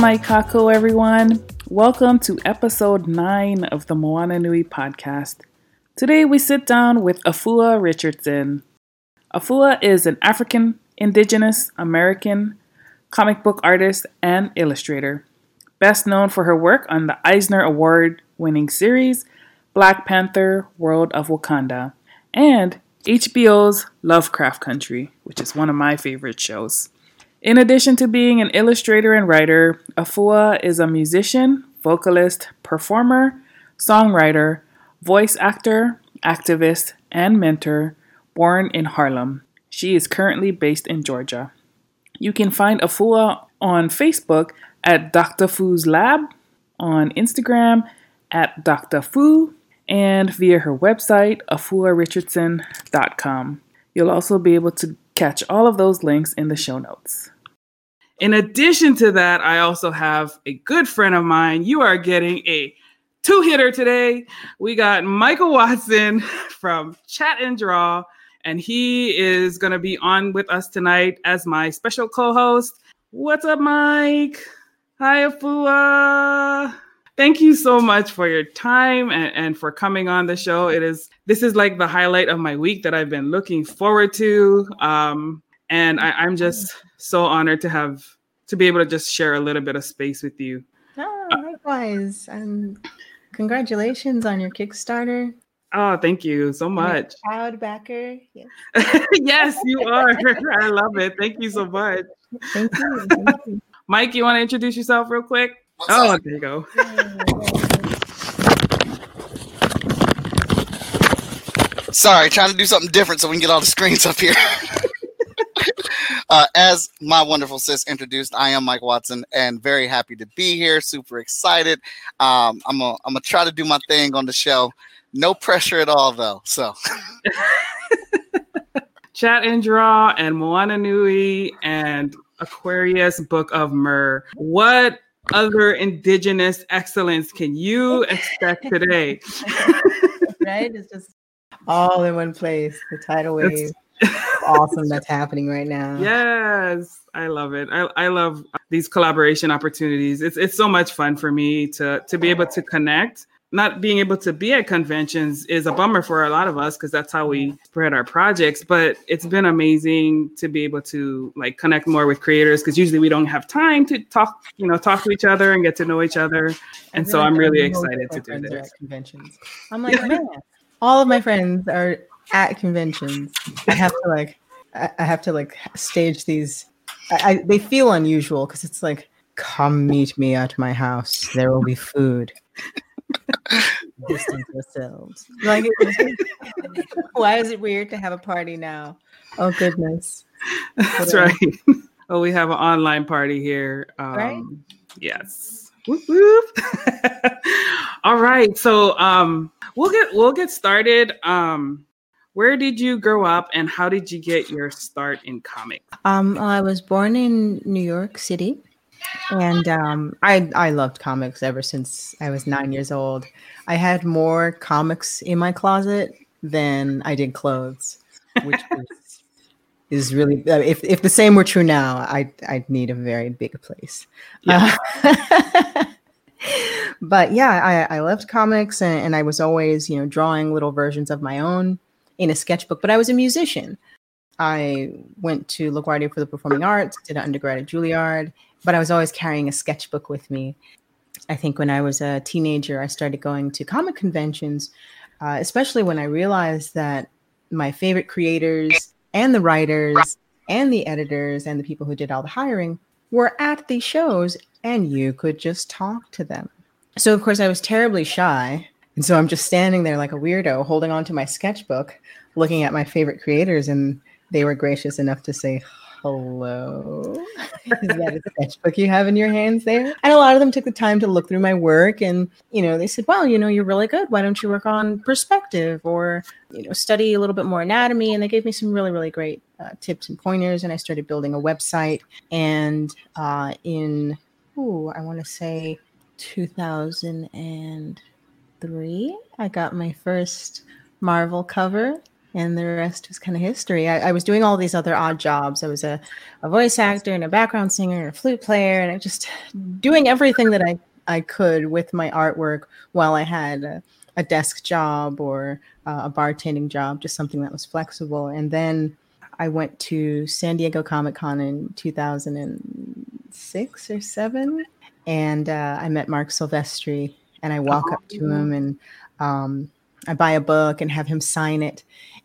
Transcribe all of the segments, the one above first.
Mai kako, everyone. Welcome to episode 9 of the Moana Nui podcast. Today we sit down with Afua Richardson. Afua is an African, Indigenous, American comic book artist and illustrator, best known for her work on the Eisner Award winning series Black Panther World of Wakanda and HBO's Lovecraft Country, which is one of my favorite shows. In addition to being an illustrator and writer, Afua is a musician, vocalist, performer, songwriter, voice actor, activist, and mentor born in Harlem. She is currently based in Georgia. You can find Afua on Facebook at Dr. Fu's Lab, on Instagram at Dr. Fu, and via her website, afuarichardson.com. You'll also be able to catch all of those links in the show notes. In addition to that, I also have a good friend of mine. You are getting a two hitter today. We got Michael Watson from Chat and Draw, and he is going to be on with us tonight as my special co host. What's up, Mike? Hi, Afua thank you so much for your time and, and, for coming on the show. It is this is like the highlight of my week that I've been looking forward to. Um, and I, am just so honored to have to be able to just share a little bit of space with you. Oh, likewise. And congratulations on your Kickstarter. Oh, thank you so much. Proud backer. Yes. yes, you are. I love it. Thank you so much. Thank you. Thank you. Mike, you want to introduce yourself real quick? Oh, there you go. Sorry, trying to do something different so we can get all the screens up here. uh, as my wonderful sis introduced, I am Mike Watson and very happy to be here. Super excited. Um, I'm gonna I'm gonna try to do my thing on the show. No pressure at all, though. So. Chat and Draw and Moana Nui and Aquarius Book of Mer. What other indigenous excellence can you expect today? right? It's just all in one place. The tidal wave. awesome that's happening right now. Yes, I love it. I, I love these collaboration opportunities. It's it's so much fun for me to to be able to connect not being able to be at conventions is a bummer for a lot of us because that's how we spread our projects but it's been amazing to be able to like connect more with creators because usually we don't have time to talk you know talk to each other and get to know each other and so i'm really excited to do this. conventions. I'm like man all of my friends are at conventions. I have to like i have to like stage these I, I they feel unusual because it's like come meet me at my house. There will be food distance yourselves. Like, why is it weird to have a party now? Oh goodness. That's right. Oh, we have an online party here. Um, right? Yes. Whoop, whoop. All right. So um, we'll get we'll get started. Um, where did you grow up, and how did you get your start in comics? Um, I was born in New York City and um, I I loved comics ever since I was nine years old. I had more comics in my closet than I did clothes, which is, is really uh, if if the same were true now, I I'd need a very big place. Yeah. Uh, but yeah, I, I loved comics and, and I was always, you know, drawing little versions of my own in a sketchbook, but I was a musician. I went to LaGuardia for the Performing Arts, did an undergrad at Juilliard, but I was always carrying a sketchbook with me. I think when I was a teenager, I started going to comic conventions, uh, especially when I realized that my favorite creators and the writers and the editors and the people who did all the hiring were at these shows and you could just talk to them. So, of course, I was terribly shy. And so I'm just standing there like a weirdo holding on to my sketchbook, looking at my favorite creators, and they were gracious enough to say, hello. Is that a sketchbook you have in your hands there? And a lot of them took the time to look through my work and, you know, they said, well, you know, you're really good. Why don't you work on perspective or, you know, study a little bit more anatomy? And they gave me some really, really great uh, tips and pointers. And I started building a website. And uh, in, ooh, I want to say 2003, I got my first Marvel cover and the rest was kind of history. I, I, was doing all these other odd jobs. I was a, a voice actor and a background singer and a flute player, and I just doing everything that I, I could with my artwork while I had a, a desk job or uh, a bartending job, just something that was flexible. And then I went to San Diego Comic Con in 2006 or seven, and uh, I met Marc Silvestri, and I walk oh, up to him and um, I buy a book and have him sign it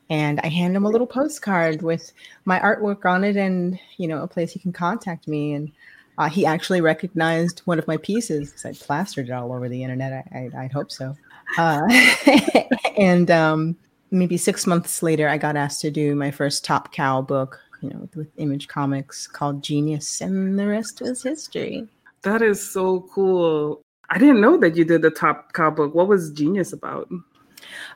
and I hand him a little postcard with my artwork on it and you know a place he can contact me and uh, he actually recognized one of my pieces because I plastered it all over the internet. I, I, would hope so. Uh, and um, maybe six months later, I got asked to do my first Top Cow book, you know, with, with Image Comics called Genius, and the rest was history. That is so cool. I didn't know that you did the Top Cow book. What was Genius about?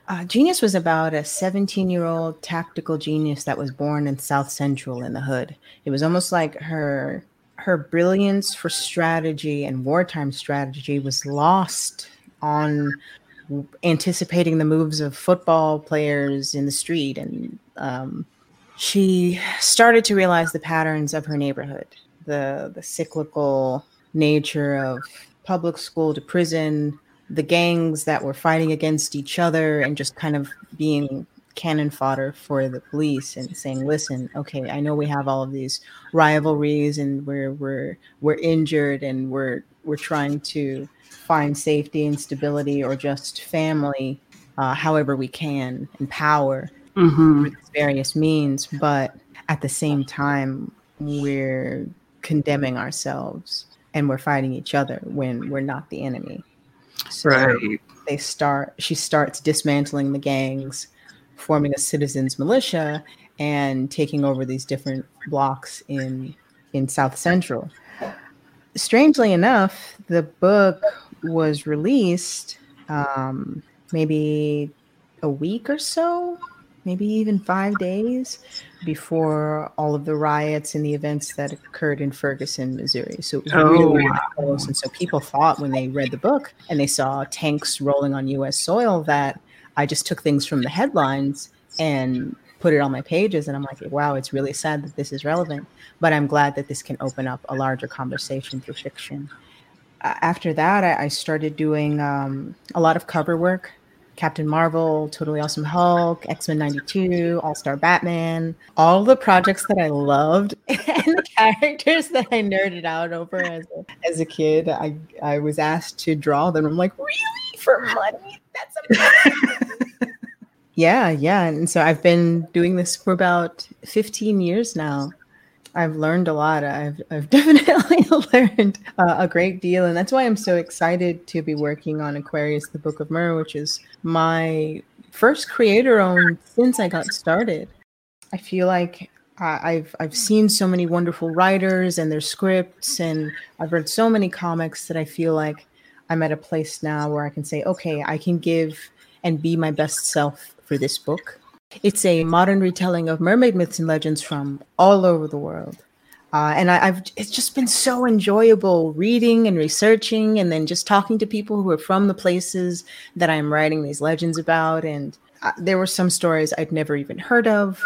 Uh, genius was about a 17 year old tactical genius that was born in South Central in the hood. It was almost like her her brilliance for strategy and wartime strategy was lost on anticipating the moves of football players in the street and um, she started to realize the patterns of her neighborhood the the cyclical nature of public school to prison the gangs that were fighting against each other and just kind of being cannon fodder for the police and saying listen okay i know we have all of these rivalries and we're we're we're injured and we're we're trying to find safety and stability or just family uh, however we can and power mm-hmm. various means but at the same time we're condemning ourselves and we're fighting each other when we're not the enemy so right. they start she starts dismantling the gangs, forming a citizens militia and taking over these different blocks in in South Central. Strangely enough, the book was released um, maybe a week or so maybe even five days before all of the riots and the events that occurred in Ferguson, Missouri. So it was oh, really, really close. And so people thought when they read the book and they saw tanks rolling on US soil that I just took things from the headlines and put it on my pages. And I'm like, wow, it's really sad that this is relevant. But I'm glad that this can open up a larger conversation through fiction. after that, I, I started doing um, a lot of cover work Captain Marvel, Totally Awesome Hulk, X Men 92, All Star Batman, all the projects that I loved and the characters that I nerded out over as a, as a kid. I, I was asked to draw them. I'm like, really? For money? That's amazing. yeah, yeah. And so I've been doing this for about 15 years now. I've learned a lot. I've, I've definitely learned uh, a great deal. And that's why I'm so excited to be working on Aquarius, the Book of Mer, which is my first creator owned since I got started. I feel like I've I've seen so many wonderful writers and their scripts, and I've read so many comics that I feel like I'm at a place now where I can say, okay, I can give and be my best self for this book it's a modern retelling of mermaid myths and legends from all over the world. Uh, and I, have it's just been so enjoyable reading and researching, and then just talking to people who are from the places that I'm writing these legends about. And uh, there were some stories I'd never even heard of,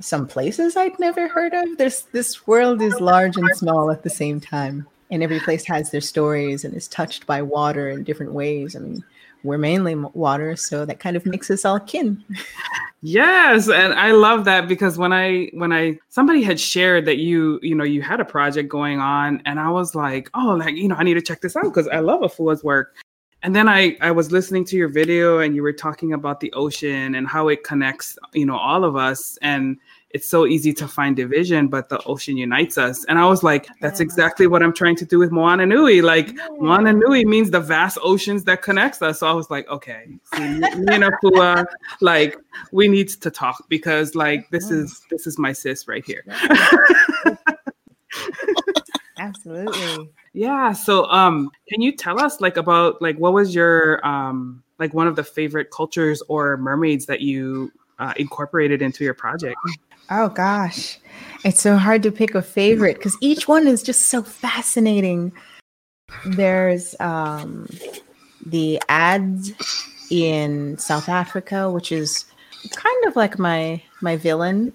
some places I'd never heard of. This this world is large and small at the same time, and every place has their stories and is touched by water in different ways. I mean, we're mainly water, so that kind of makes us all kin. Yes, and I love that because when I when I somebody had shared that you you know you had a project going on, and I was like, oh, like you know, I need to check this out because I love a Afua's work. And then I I was listening to your video, and you were talking about the ocean and how it connects you know all of us, and it's so easy to find division, but the ocean unites us. And I was like, that's exactly what I'm trying to do with Moana Nui. Like Moana Nui means the vast oceans that connects us. So I was like, okay, see, me and Afua, like we need to talk because like this is this is my sis right here. Absolutely. Yeah. So um can you tell us like about like what was your um like one of the favorite cultures or mermaids that you uh, incorporated into your project? Oh gosh, it's so hard to pick a favorite because each one is just so fascinating. There's um, the Adze in South Africa, which is kind of like my my villain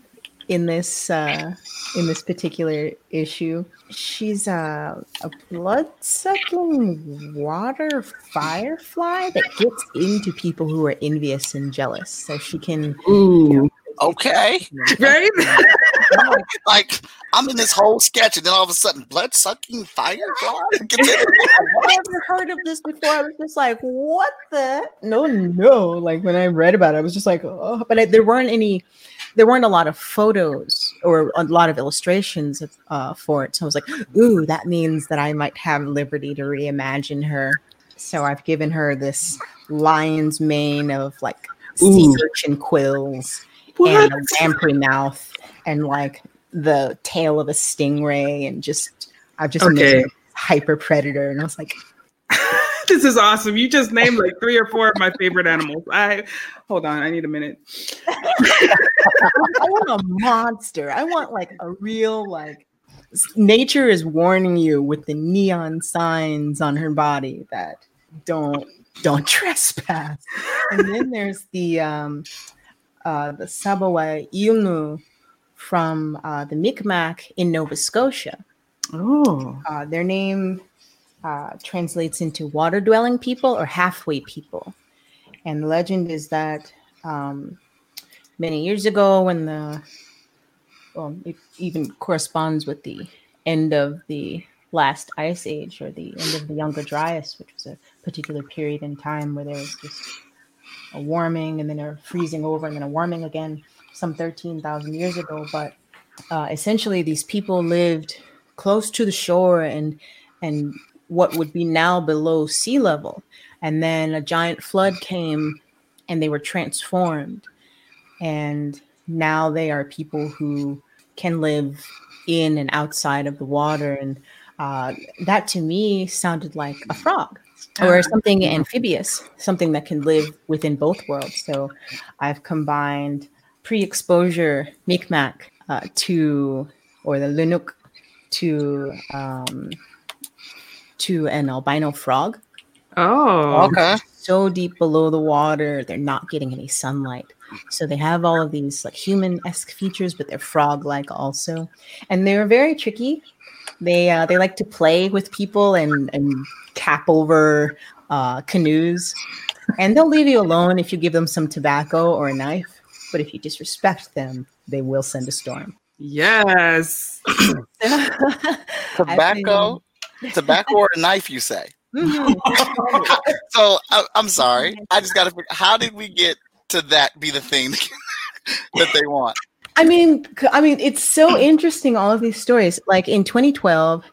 in this uh, in this particular issue. She's a blood sucking water firefly that gets into people who are envious and jealous. So she can. Ooh. Okay. Right? like I'm in this whole sketch, and then all of a sudden, blood sucking firefly. gets in. I never heard of this before. I was just like, what the? No, no. Like when I read about it, I was just like, oh, but I, there weren't any, there weren't a lot of photos or a lot of illustrations of, uh, for it. So I was like, ooh, that means that I might have liberty to reimagine her. So I've given her this lion's mane of like sea Ooh. urchin quills What? and a lamprey mouth and like the tail of a stingray and just I've just Okay. hyper predator and I was like this is awesome. You just named like three or four of my favorite animals. I hold on, I need a minute. I want a monster. I want like a real like nature is warning you with the neon signs on her body that don't don't trespass. And then there's the um uh the Sabawaelnu from uh, the Micmac in Nova Scotia. Oh. Uh, their name uh, translates into water dwelling people or halfway people. And the legend is that um, many years ago, when the, well, it even corresponds with the end of the last ice age or the end of the Younger Dryas, which was a particular period in time where there was just a warming and then a freezing over and then a warming again, some 13,000 years ago. But uh, essentially, these people lived close to the shore and and what would be now below sea level. And then a giant flood came and they were transformed. And now they are people who can live in and outside of the water. And uh, that to me sounded like a frog or something amphibious something that can live within both worlds so i've combined pre-exposure micmac uh, to or the Linuk to um, to an albino frog. Oh. Okay. So deep below the water, they're not getting any sunlight. So they have all of these like human-esque features, but they're frog-like also, and they're very tricky. They uh, they like to play with people and and cap over uh, canoes, and they'll leave you alone if you give them some tobacco or a knife. But if you disrespect them, they will send a storm. Yes. Tobacco, tobacco or a knife, you say? Mhm. So I, I'm sorry. I just got to. How did we get to that? Be the thing that they want. I mean, I mean, it's so interesting. All of these stories, like in 2012,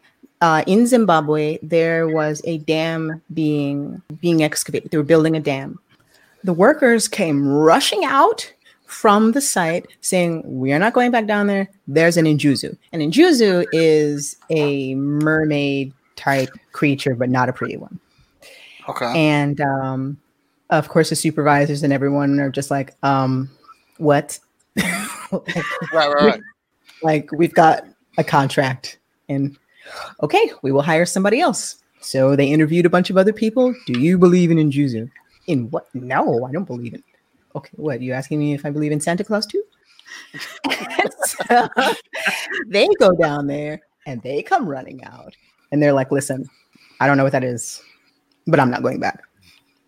uh, in Zimbabwe, there was a dam being being excavated. They were building a dam. The workers came rushing out from the site, saying, "We are not going back down there. There's an injuzu. An injuzu is a mermaid type creature, but not a pretty one." Okay. And um, of course, the supervisors and everyone are just like, um, "What?" Like, Right. Right. Right. like we've got a contract and okay we will hire somebody else so they interviewed a bunch of other people do you believe in injuzu in what no i don't believe in okay what you asking me if i believe in santa claus too so they go down there and they come running out and they're like listen i don't know what that is but i'm not going back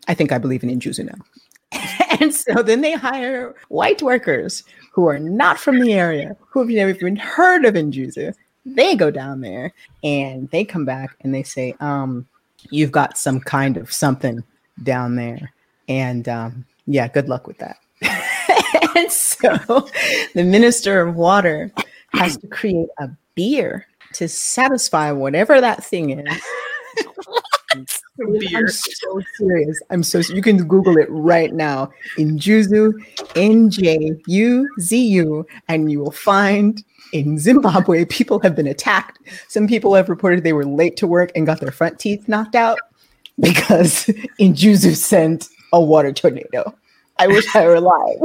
i think i believe in injuzu now and so then they hire white workers who are not from the area, who have never even heard of Injuzu. They go down there and they come back and they say, um, you've got some kind of something down there. And um, yeah, good luck with that. and so the minister of water has to create a beer to satisfy whatever that thing is. Beer. I'm so serious. I'm so you can Google it right now. Injuzu, N J U Z U, and you will find in Zimbabwe people have been attacked. Some people have reported they were late to work and got their front teeth knocked out because Injuzu sent a water tornado. I wish I were alive.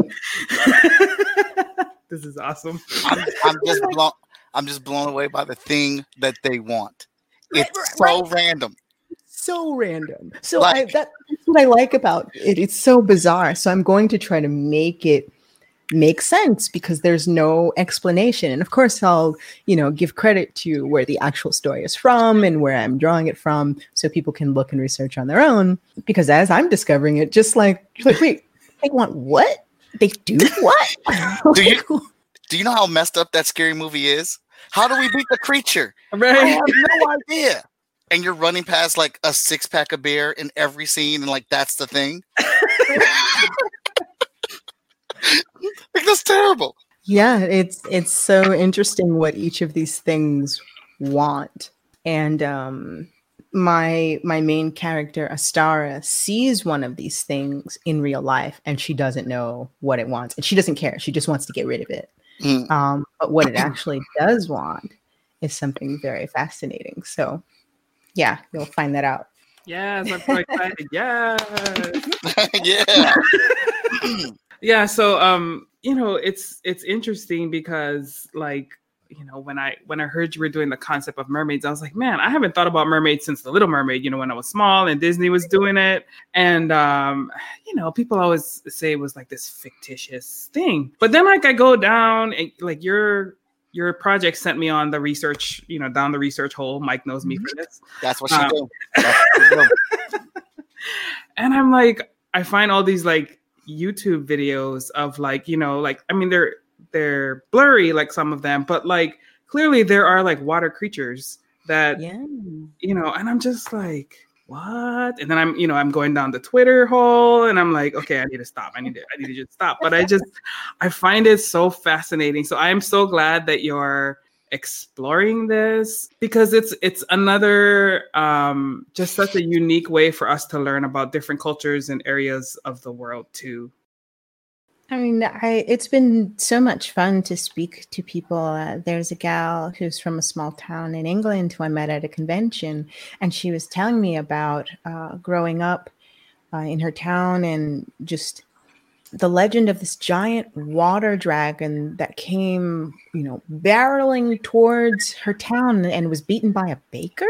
this is awesome. I'm, I'm just blown. I'm just blown away by the thing that they want. It's Right, so random. So random. So Like- I, that, that's what I like about it. It's so bizarre. So I'm going to try to make it make sense because there's no explanation. And of course, I'll, you know, give credit to where the actual story is from and where I'm drawing it from so people can look and research on their own. Because as I'm discovering it, just like, like wait, they want what? They do what? do you do you know how messed up that scary movie is? How do we beat the creature? Right. I have no idea. And you're running past like a six pack of beer in every scene, and like that's the thing. like that's terrible. Yeah, it's it's so interesting what each of these things want. And um my my main character Astara sees one of these things in real life and she doesn't know what it wants and she doesn't care. She just wants to get rid of it. Mm. Um, but what it actually does want is something very fascinating. So yeah, you'll find that out. Yes, I'm so excited. yes. yeah. yeah so um you know it's it's interesting because like you know when i when i heard you were doing the concept of mermaids i was like man i haven't thought about mermaids since the little mermaid you know when i was small and disney was doing it and um you know people always say it was like this fictitious thing but then like i go down and like your your project sent me on the research you know down the research hole mike knows me for this That's what she Um, do. That's what she do. and I'm like, I find all these like YouTube videos of like, you know, like I mean they're they're blurry, like some of them, but like clearly there are like water creatures that Yeah. you know, and I'm just like, what? And then I'm, you know, I'm going down the Twitter hole and I'm like, okay, I need to stop. I need to, I need to just stop. But I just I find it so fascinating. So I am so glad that you're exploring this because it's it's another um just such a unique way for us to learn about different cultures and areas of the world too I mean, I it's been so much fun to speak to people. Uh, there's a gal who's from a small town in England who I met at a convention, and she was telling me about uh, growing up uh, in her town and just the legend of this giant water dragon that came, you know, barreling towards her town and was beaten by a baker.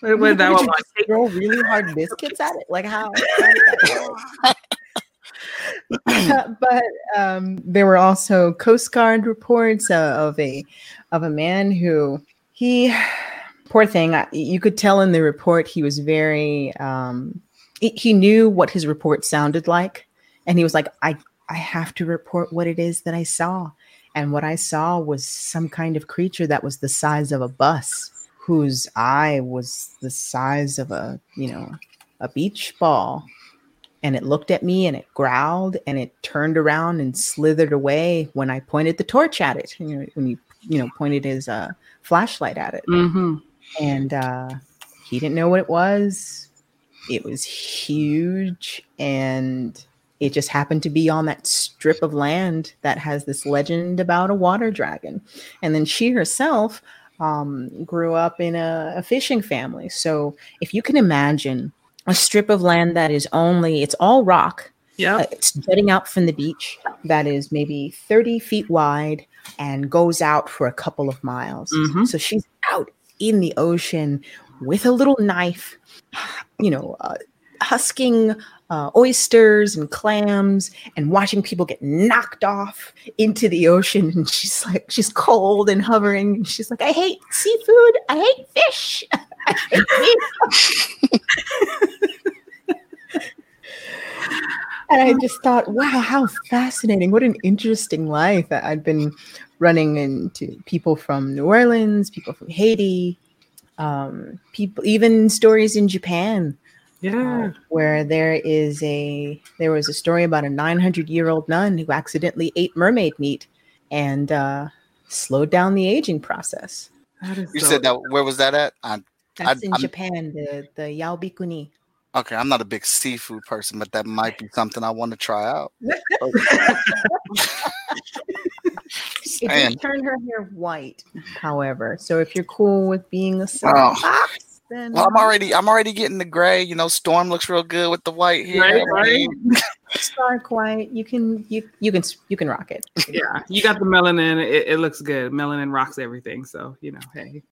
What- what that Would you throw really hard biscuits at it? Like how? how did that work? but um, there were also Coast Guard reports of a of a man who he poor thing. You could tell in the report he was very um, he, he knew what his report sounded like, and he was like, "I I have to report what it is that I saw." And what I saw was some kind of creature that was the size of a bus, whose eye was the size of a you know a beach ball and it looked at me and it growled and it turned around and slithered away when I pointed the torch at it. You know, when you you know pointed his uh, flashlight at it, Mhm. and uh, he didn't know what it was. It was huge, and it just happened to be on that strip of land that has this legend about a water dragon. And then she herself um, grew up in a, a fishing family. So if you can imagine a strip of land that is only it's all rock. Yeah. Uh, it's jutting out from the beach that is maybe 30 feet wide and goes out for a couple of miles. Mhm. so she's out in the ocean with a little knife you know uh, husking uh, oysters and clams and watching people get knocked off into the ocean. And she's like she's cold and hovering. And she's like i hate seafood. I hate fish. I hate and I just thought, wow, how fascinating. What an interesting life. I- I'd been running into people from New Orleans, people from Haiti, um, people, even stories in Japan, yeah uh, where there is a, there was a story about a 900 year old nun who accidentally ate mermaid meat and uh, slowed down the aging process. That is You so- said that. Where was that at? I, That's I- in I'm- Japan, the, the Yaobikuni. Okay, I'm not a big seafood person, but that might be something I want to try out. It Saying. did turn her hair white, however. So if you're cool with being a soft Oh. fox, then Well, I'm already, I'm already getting the gray. You know, Storm looks real good with the white hair. Right, right. stark white. You can you you can you can rock it. yeah you got the melanin it, it looks good melanin rocks everything so you know hey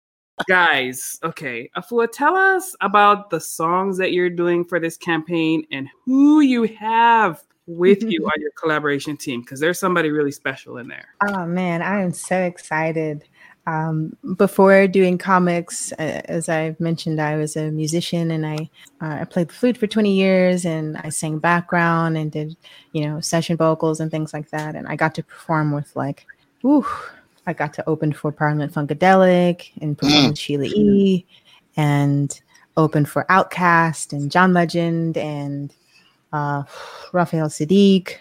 guys okay afua tell us about the songs that you're doing for this campaign and who you have with you on your collaboration team? Because there's somebody really special in there. Oh man, I am so excited. Um, before doing comics, uh, as I've mentioned, I was a musician and I uh, I played the flute for 20 years and I sang background and did you know session vocals and things like that. And I got to perform with like, ooh, I got to open for Parliament Funkadelic and perform with Sheila E. and open for OutKast and John Legend and uh, Raphael Saadiq.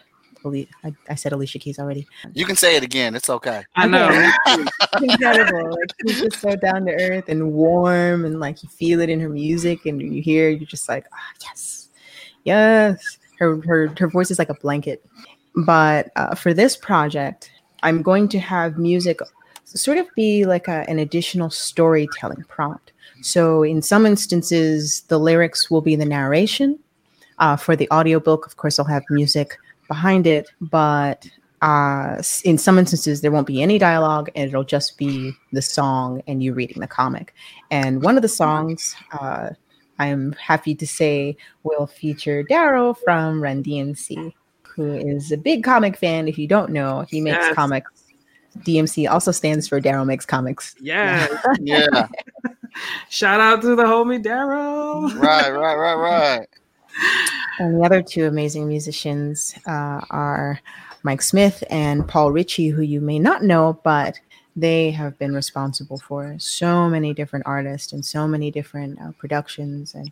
I, I, said Alicia Keys already. You can say it again. It's okay. I know. incredible. Like she's just so down to earth and warm, and like you feel it in her music, and you hear, you're just like, oh, yes, yes. Her her her voice is like a blanket. But uh, for this project, I'm going to have music sort of be like a, an additional storytelling prompt. So in some instances, the lyrics will be the narration. Uh, for the audiobook, of course, I'll have music behind it, but uh, in some instances, there won't be any dialogue and it'll just be the song and you reading the comic. And one of the songs, uh, I'm happy to say, will feature Darryl from Run DMC, who is a big comic fan. If you don't know, he makes yes. comics. DMC also stands for Darryl Makes Comics. Yeah. yeah. Shout out to the homie Darryl. Right, right, right, right. And the other two amazing musicians uh, are Mike Smith and Paul Ritchie, who you may not know, but they have been responsible for so many different artists and so many different uh, productions. And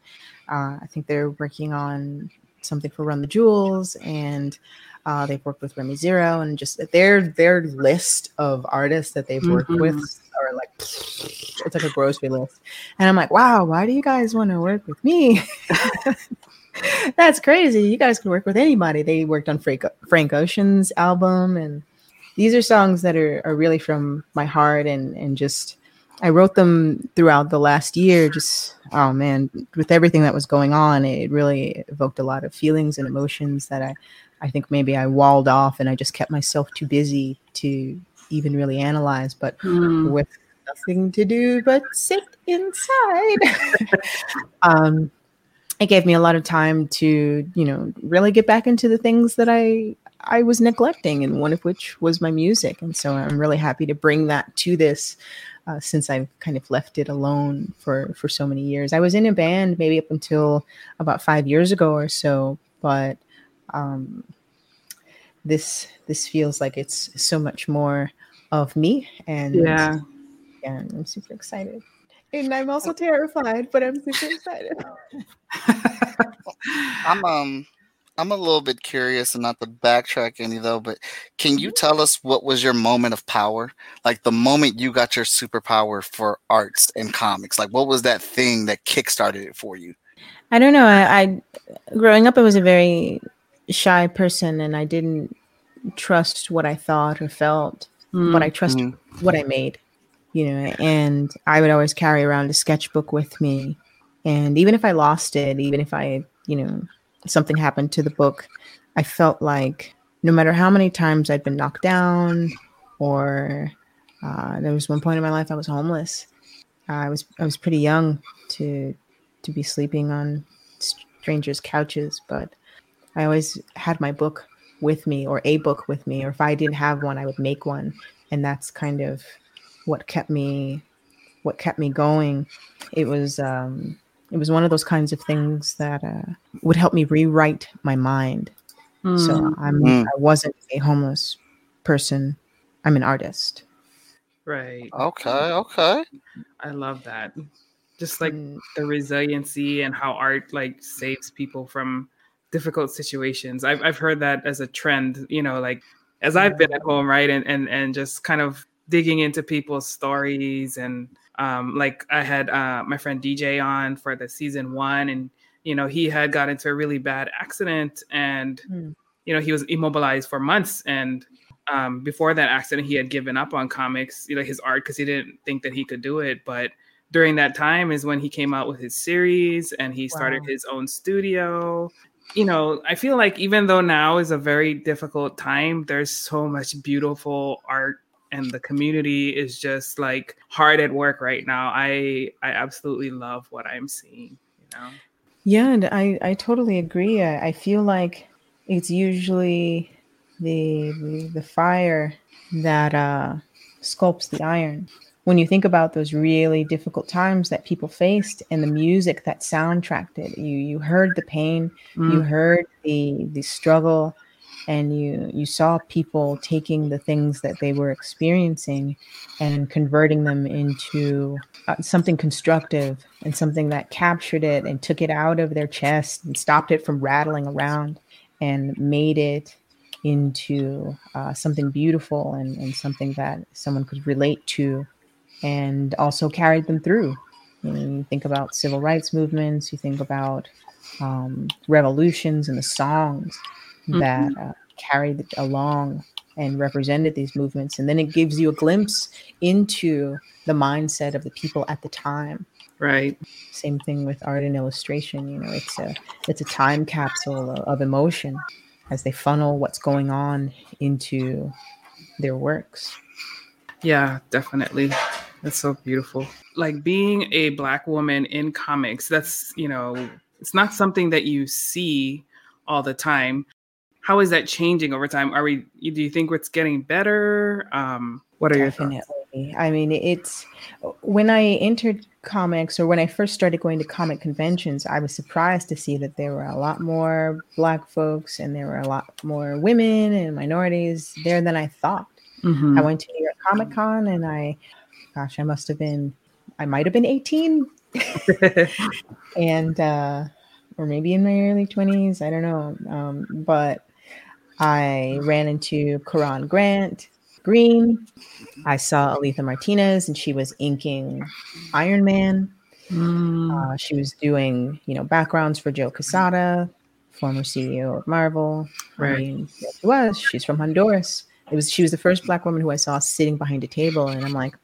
uh, I think they're working on something for Run the Jewels, and uh, they've worked with Remy Zero, and just their their list of artists that they've worked mm-hmm. with are like it's like a grocery list. And I'm like, wow, why do you guys want to work with me? That's crazy. You guys can work with anybody. They worked on Frank, Frank Ocean's album, and these are songs that are, are really from my heart and and just I wrote them throughout the last year. Just oh man, with everything that was going on, it really evoked a lot of feelings and emotions that I I think maybe I walled off and I just kept myself too busy to even really analyze. But mm. with nothing to do but sit inside. um, it gave me a lot of time to, you know, really get back into the things that I I was neglecting, and one of which was my music. And so I'm really happy to bring that to this. Uh, since I've kind of left it alone for for so many years, I was in a band maybe up until about five years ago or so, but um, this this feels like it's so much more of me, and yeah, yeah, I'm super excited. And I'm also terrified, but I'm super excited. I'm um I'm a little bit curious and not to backtrack any though, but can you tell us what was your moment of power? Like the moment you got your superpower for arts and comics. Like what was that thing that kickstarted it for you? I don't know. I, I growing up I was a very shy person and I didn't trust what I thought or felt, mm. but I trusted mm. what I made you know, and I would always carry around a sketchbook with me. And even if I lost it, even if I, you know, something happened to the book, I felt like no matter how many times I'd been knocked down or uh, there was one point in my life I was homeless. I was I was pretty young to to be sleeping on strangers' couches, but I always had my book with me or a book with me, or if I didn't have one, I would make one, and that's kind of what kept me what kept me going. It was um, it was one of those kinds of things that uh, would help me rewrite my mind. Mm. So I'm mm. I wasn't a homeless person. I'm an artist. Right. Okay. Okay. I love that. Just like mm. the resiliency and how art like saves people from difficult situations. I've I've heard that as a trend. You know, like as I've been at home, right, and and and just kind of digging into people's stories and um, like I had uh, my friend DJ on for the season one, and you know he had got into a really bad accident, and mm. you know he was immobilized for months. And um, before that accident, he had given up on comics, you know, his art because he didn't think that he could do it. But during that time is when he came out with his series and he started wow. his own studio. You know, I feel like even though now is a very difficult time, there's so much beautiful art and the community is just like hard at work right now. I I absolutely love what I'm seeing, you know. Yeah, and I I totally agree. I, I feel like it's usually the the, the fire that uh, sculpts the iron. When you think about those really difficult times that people faced and the music that soundtracked it, you you heard the pain, Mm. you heard the the struggle, and you you saw people taking the things that they were experiencing and converting them into uh, something constructive and something that captured it and took it out of their chest and stopped it from rattling around and made it into uh, something beautiful and, and something that someone could relate to and also carried them through. You, you think about civil rights movements, you think about um, revolutions and the songs that uh, carried along and represented these movements. And then it gives you a glimpse into the mindset of the people at the time. Right. Same thing with art and illustration. You know, it's a it's a time capsule of, of emotion as they funnel what's going on into their works. Yeah, definitely. That's so beautiful. Like being a black woman in comics, that's, you know, it's not something that you see all the time. How is that changing over time? Are we do you think it's getting better? Um what are your thoughts? Definitely. I mean, it's when I entered comics or when I first started going to comic conventions, I was surprised to see that there were a lot more black folks and there were a lot more women and minorities there than I thought. Mhm. I went to New York Comic Con and I, gosh, I must have been, I might have been 18 and, uh, or maybe in my early 20s, I don't know. Um, but I ran into Keron Grant Green. I saw Aletha Martinez and she was inking Iron Man. Mm, Uh, she was doing, you know, backgrounds for Joe Quesada, former CEO of Marvel. Right. I mean, yes, she was. She's from Honduras. It was. She was the first black woman who I saw sitting behind a table, and I'm like,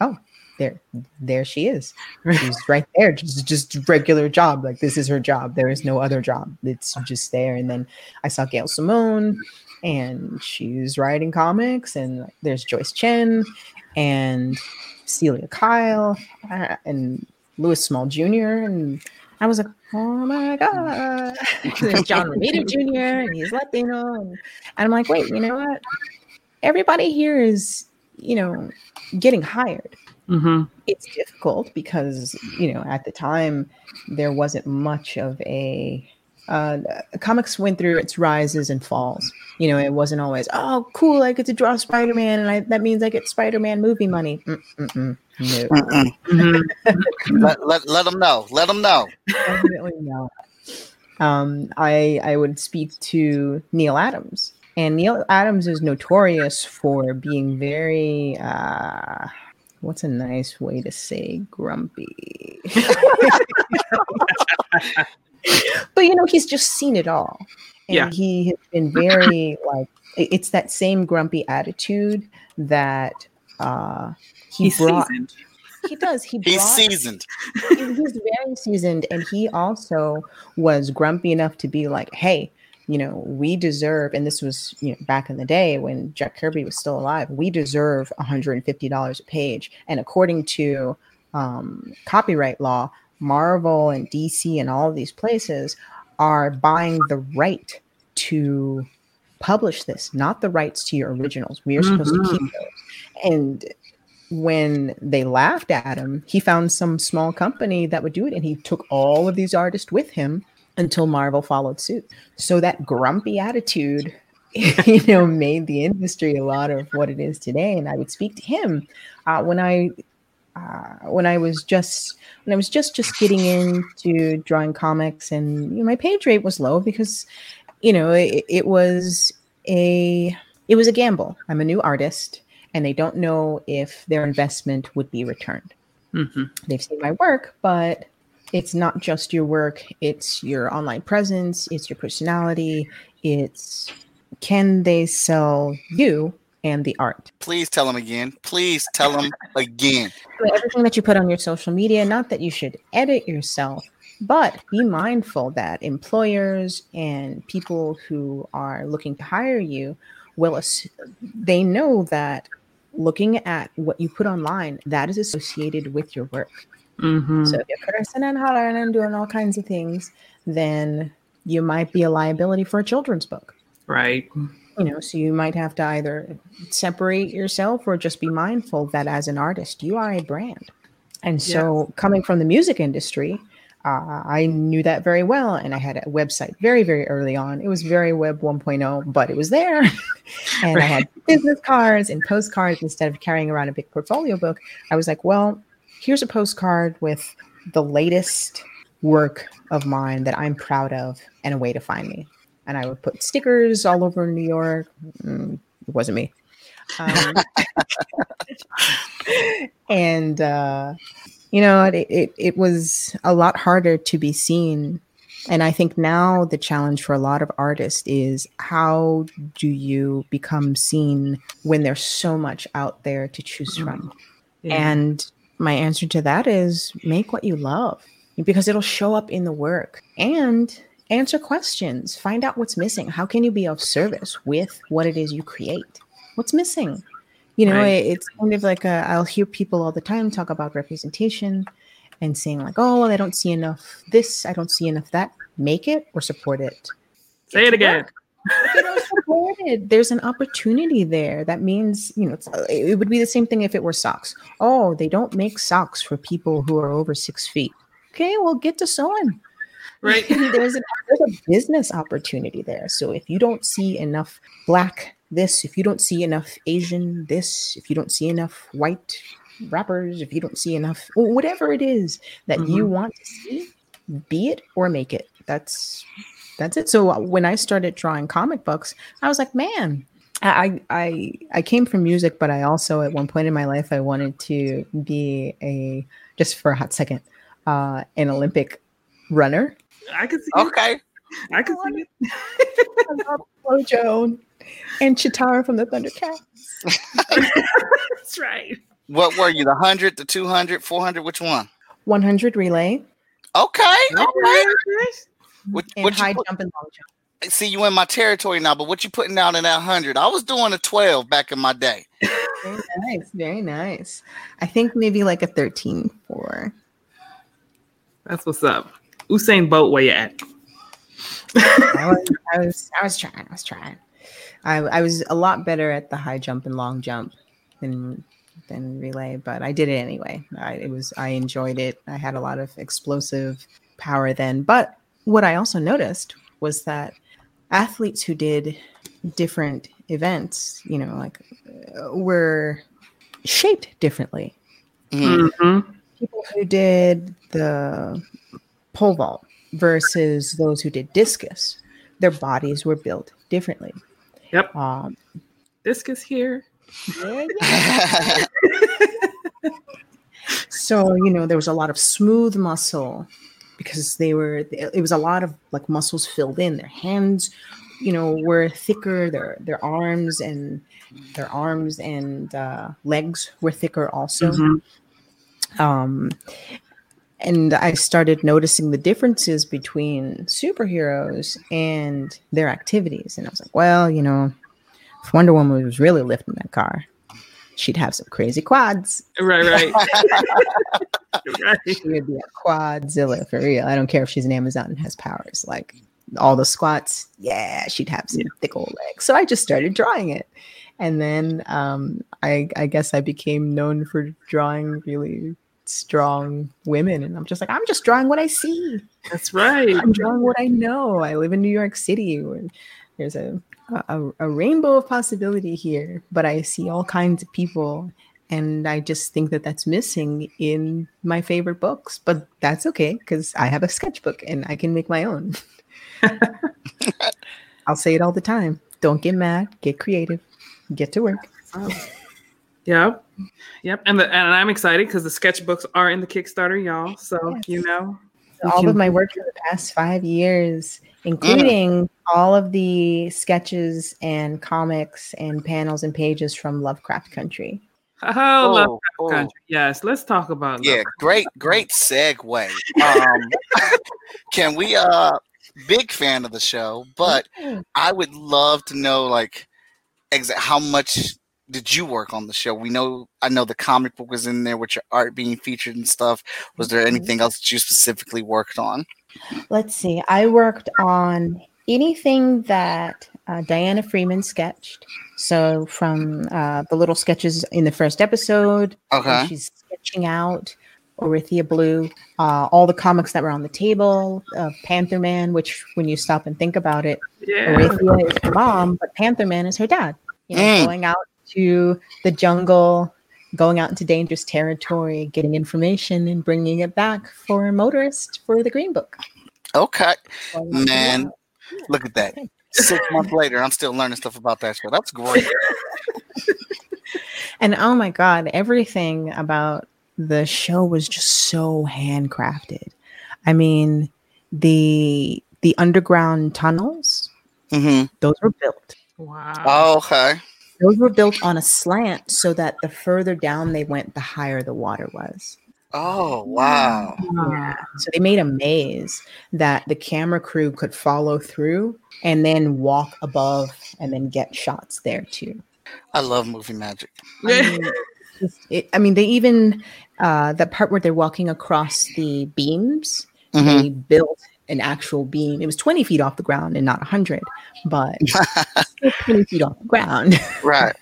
oh, there, there she is. She's right there. Just, just regular job. Like this is her job. There is no other job. It's just there. And then I saw Gail Simone, and she's writing comics. And there's Joyce Chin, and Celia Kyle, uh, and Louis Small Jr. And I was like, oh my God. There's John Romita Jr. and he's Latino. And, and I'm like, wait, you know what? Everybody here is, you know, getting hired. Mhm. It's difficult because, you know, at the time there wasn't much of a uh, comics went through its rises and falls. You know, it wasn't always, oh, cool, I get to draw Spider Man, and I, that means I get Spider Man movie money. Mm-mm-mm. No, Mm-mm. Mhm. let, let, let them know. Let them know. definitely not. Um, I I would speak to Neal Adams, and Neal Adams is notorious for being very uh, what's a nice way to say grumpy. but you know, he's just seen it all, and Yeah. he has been very like it's that same grumpy attitude that uh, he He's brought. seasoned. He does. He He's brought seasoned. he- he's very seasoned and he also was grumpy enough to be like hey you know we deserve and this was you know back in the day when jack kirby was still alive we deserve $150 a page. And according to um, copyright law marvel and dc and all of these places are buying the right to publish this not the rights to your originals. We are supposed to keep those. And when they laughed at him, he found some small company that would do it, and he took all of these artists with him until Marvel followed suit. So that grumpy attitude, you know, made the industry a lot of what it is today. And I would speak to him uh, when I. Uh, when I was just when I was just just getting into drawing comics, and you know, my page rate was low because, you know, it, it was a it was a gamble. I'm a new artist and they don't know if their investment would be returned. Mhm. They've seen my work, but it's not just your work, it's your online presence, it's your personality, it's can they sell you and the art? Please tell them again. Please tell them again. So everything that you put on your social media, not that you should edit yourself, but be mindful that employers and people who are looking to hire you will ass- they know that looking at what you put online that is associated with your work Mhm. so if you're cursing and hollering and doing all kinds of things then you might be a liability for a children's book. Right. You know, so you might have to either separate yourself or just be mindful that as an artist, you are a brand. And so, coming from the music industry, uh, I knew that very well. And I had a website very, very early on. It was very web 1.0, but it was there. and I had business cards and postcards instead of carrying around a big portfolio book. I was like, well, here's a postcard with the latest work of mine that I'm proud of and a way to find me. And I would put stickers all over New York. Mm, it wasn't me. Um, and uh, you know, it, it it was a lot harder to be seen. And I think now the challenge for a lot of artists is how do you become seen when there's so much out there to choose from? Yeah. And my answer to that is make what you love because it'll show up in the work and answer questions, find out what's missing. How can you be of service with what it is you create? What's missing? You know, Right. it- it's kind of like a, I'll hear people all the time talk about representation and saying, like, oh, well, I don't see enough this, I don't see enough that. Make it or support it. Say it again. If you don't there's an opportunity there. That means, you know, it's, it would be the same thing if it were socks. Oh, they don't make socks for people who are over six feet. Okay, well, get to sewing. Right. there's, a, there's a business opportunity there. So if you don't see enough black this, if you don't see enough Asian this, if you don't see enough white rappers, if you don't see enough whatever it is that you mm-hmm. want to see, be it or make it. That's that's it. So uh, when I started drawing comic books, I was like, man, I I I came from music, but I also at one point in my life I wanted to be a just for a hot second uh, an Olympic runner. I can see it. Okay. I can see it. I love Flojo and Cheetara from the Thundercats. That's right. What were you? The 100, the 200, 400? Which one? 100 relay Okay. All right. What, and what you high put- jump and long jump. I see, you in my territory now, but what you putting down in that 100? I was doing a 12 back in my day. Very nice, very nice. I think maybe like a 13 for That's what's up. Usain Bolt, where you at? I was, I was I was trying. I was trying. I, I was a lot better at the high jump and long jump than than relay, but I did it anyway. I, it was I enjoyed it. I had a lot of explosive power then. But what I also noticed was that athletes who did different events, you know, like uh, were shaped differently. Mhm. Mm-hmm. People who did the pole vault versus those who did discus, their bodies were built differently. Yep. Um, Discus here. so you know there was a lot of smooth muscle because they were it was a lot of like muscles filled in their hands you know were thicker their their arms and their arms and uh, legs were thicker also Mhm. um and i started noticing the differences between superheroes and their activities and i was like well you know if wonder woman was really lifting that car she'd have some crazy quads Right, right. right. she would be a quadzilla for real. I don't care if she's an Amazon and has powers. Like all the squats, yeah, she'd have some thick old legs. So I just started drawing it. And then um, I, I guess I became known for drawing really strong women. And I'm just like, I'm just drawing what I see. That's right. I'm drawing what I know. I live in New York City where there's a, a, a rainbow of possibility here, but I see all kinds of people. And I just think that that's missing in my favorite books, but that's okay because I have a sketchbook and I can make my own. I'll say it all the time. Don't get mad, get creative, get to work. Yep. Yep. And the, and I'm excited because the sketchbooks are in the Kickstarter, y'all. So Yes. you know. we all can- of my work for the past five years, including all of the sketches and comics and panels and pages from Lovecraft Country. Oh, Lovecraft Oh, oh. Country. Yes, let's talk about Yeah, Lovecraft. great, great segue. Um, can we? Uh, big fan of the show, but I would love to know, like, exa- how much did you work on the show? We know, I know the comic book was in there with your art being featured and stuff. Was there Mhm. anything else that you specifically worked on? Let's see. I worked on anything that uh, Diana Freeman sketched. So from uh, the little sketches in the first episode, Okay. she's sketching out Orithyia Blue, uh, all the comics that were on the table, uh, Panther Man, which when you stop and think about it, Yeah. Orithyia is her mom, but Panther Man is her dad. You know, Mm. going out to the jungle, going out into dangerous territory, getting information, and bringing it back for motorist for the Green Book. Okay. Going out to Man. Look at that. Six months later, I'm still learning stuff about that show. That's great. And oh my god, everything about the show was just so handcrafted. I mean, the the underground tunnels, hmm those were built. Wow. Oh, okay. Those were built on a slant so that the further down they went, the higher the water was. Oh, wow. Yeah. So they made a maze that the camera crew could follow through and then walk above and then get shots there too. I love movie magic. I mean, it, I mean they even uh, the part where they're walking across the beams, Mhm. they built an actual beam. It was 20 feet off the ground and not 100, but 20 feet off the ground. Right.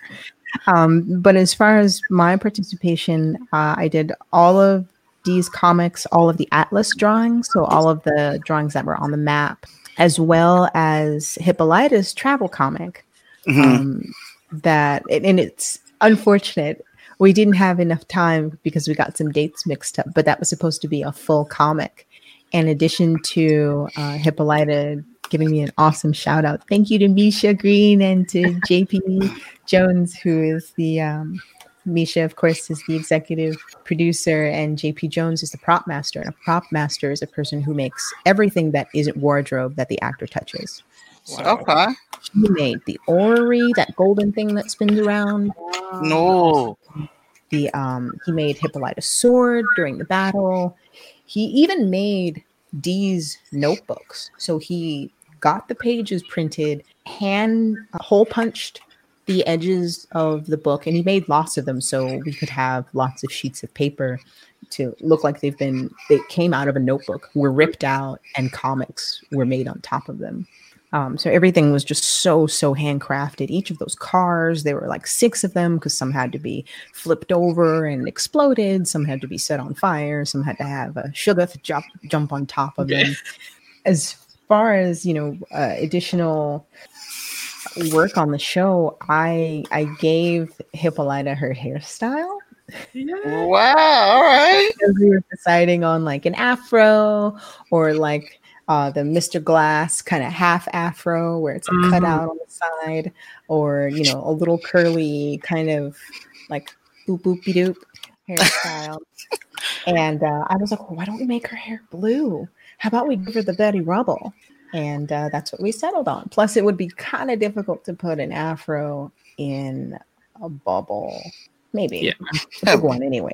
Um, but as far as my participation, uh, I did all of these comics, all of the Atlas drawings, so all of the drawings that were on the map, as well as Hippolyta's travel comic. Mhm. Um, that and and it's unfortunate we didn't have enough time because we got some dates mixed up, but that was supposed to be a full comic. In addition to uh, Hippolyta giving me an awesome shout out, thank you to Misha Green and to JP Jones, who is the um, Misha, of course, is the executive producer, and JP Jones is the prop master. And a prop master is a person who makes everything that isn't wardrobe that the actor touches. So Okay. he made the orrery, that golden thing that spins around. No. The um, he made Hippolyta's sword during the battle. He even made Dee's notebooks. So he got the pages printed, hand uh, hole punched the edges of the book, and he made lots of them so we could have lots of sheets of paper to look like they've been they came out of a notebook, were ripped out, and comics were made on top of them. Um, so everything was just so so handcrafted. Each of those cars, there were like six of them because some had to be flipped over and exploded. Some had to be set on fire. Some had to have a shoggoth jump jump on top of them. As far as you know, uh, additional work on the show, I I gave Hippolyta her hairstyle Yeah. Wow. All right. because we were deciding on like an afro or like uh, the Mr. Glass kind of half afro where it's a Mhm. cutout on the side, or you know, a little curly kind of like boop boopy doop hairstyle. and uh, I was like, well, why don't we make her hair blue? How about we give her the Betty Rubble? And uh, that's what we settled on. Plus, it would be kind of difficult to put an afro in a bubble. Maybe Yeah. a big one anyway.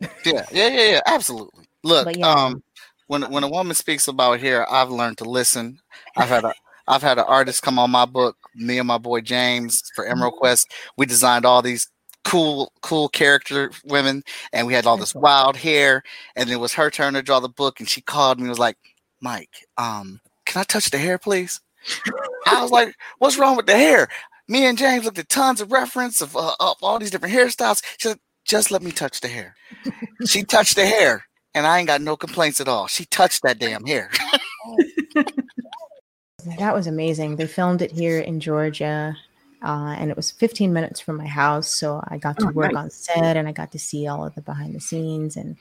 Yeah. Yeah. Yeah. Yeah. Absolutely. Look. Yeah. Um. When when a woman speaks about hair, I've learned to listen. I've had a I've had an artist come on my book. Me and my boy James for Emerald Quest. We designed all these cool cool character women, and we had all this wild hair. And it was her turn to draw the book, and she called me and was like, "Mike, um, can I touch the hair, please?" I was like, "What's wrong with the hair?" Me and James looked at tons of reference of, uh, of all these different hairstyles. She said, "Just let me touch the hair." she touched the hair, and I ain't got no complaints at all. She touched that damn hair. That was amazing. They filmed it here in Georgia, uh, and it was 15 minutes from my house. So I got to Oh, work nice. on set and I got to see all of the behind the scenes. And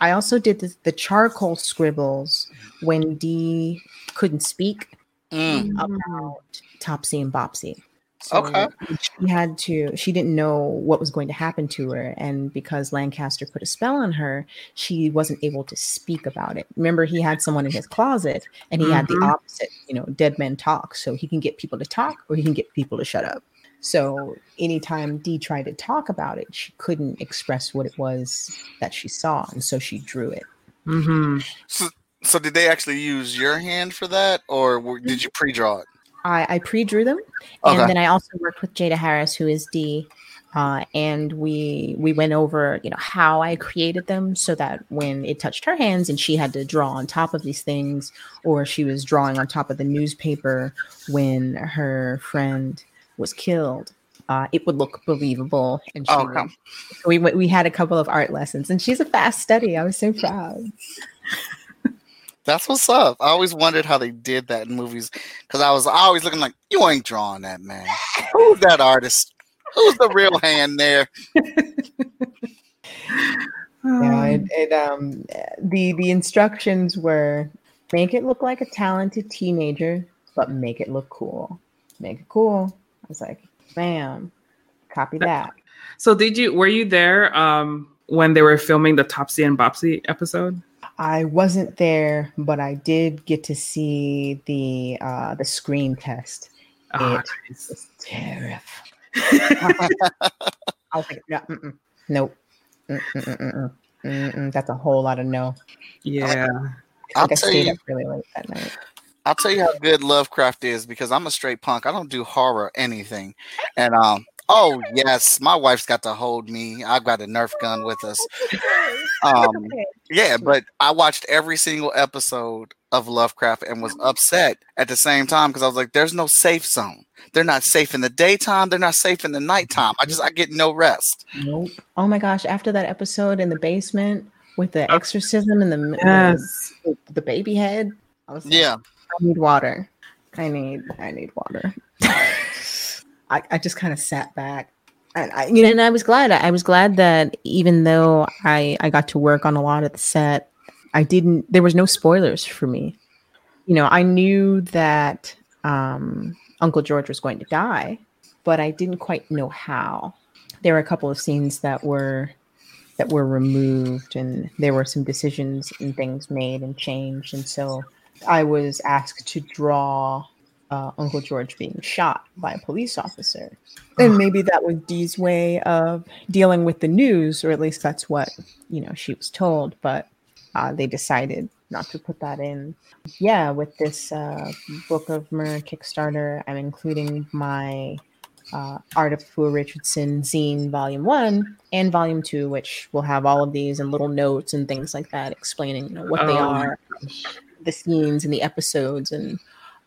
I also did the, the charcoal scribbles when Dee couldn't speak Mm, about Topsy and Bopsy. So Okay. She had to, she didn't know what was going to happen to her. And because Lancaster put a spell on her, she wasn't able to speak about it. Remember, he had someone in his closet and he had the Mhm. opposite, you know, dead men talk. So he can get people to talk or he can get people to shut up. So anytime Dee tried to talk about it, she couldn't express what it was that she saw. And so she drew it. Mm-hmm. So, so did they actually use your hand for that, or were, did you pre-draw it? I, I pre-drew them, and Okay. then I also worked with Jada Harris, who is Dee, Uh, and we we went over you know how I created them so that when it touched her hands and she had to draw on top of these things or she was drawing on top of the newspaper when her friend was killed uh, it would look believable and she Oh, okay. so we we had a couple of art lessons and she's a fast study I was so proud That's what's up. I always wondered how they did that in movies because I was always looking like, you ain't drawing that, man. Who's that artist? Who's the real hand there? Yeah, it, it um the the instructions were make it look like a talented teenager, but make it look cool. Make it cool. I was like, bam, copy that. So did you were you there um when they were filming the Topsy and Bopsy episode? I wasn't there, but I did get to see the uh the screen test. Oh, It- nice. It's terrifying. I was like, no, mm-mm, nope. Mm, mm, mm, mm, mm, mm, mm. That's a whole lot of no. Yeah. I I'll I tell stayed you, up really late that night. I'll tell you how good Lovecraft is because I'm a straight punk. I don't do horror or anything. And um, oh yes, my wife's got to hold me. I've got a Nerf gun with us. Um, yeah, but I watched every single episode of Lovecraft and was upset at the same time because I was like, "There's no safe zone. They're not safe in the daytime. They're not safe in the nighttime. I just I get no rest." Nope. Oh my gosh! After that episode in the basement with the exorcism and the Yes. the, the baby head, I was like, Yeah, I need water. I need I need water. I, I just kind of sat back. And I, you know, and I was glad. I was glad that even though I I got to work on a lot of the set, I didn't. There was no spoilers for me. You know, I knew that um, Uncle George was going to die, but I didn't quite know how. There were a couple of scenes that were that were removed, and there were some decisions and things made and changed, and so I was asked to draw uh, Uncle George being shot by a police officer. And maybe that was Dee's way of dealing with the news, or at least that's what you know she was told. But uh, they decided not to put that in. Yeah, with this uh, Book of Myrrh Kickstarter, I'm including my uh, Art of Afua Richardson zine Volume One and Volume Two, which will have all of these and little notes and things like that, explaining you know, what they Oh. are, the scenes and the episodes, and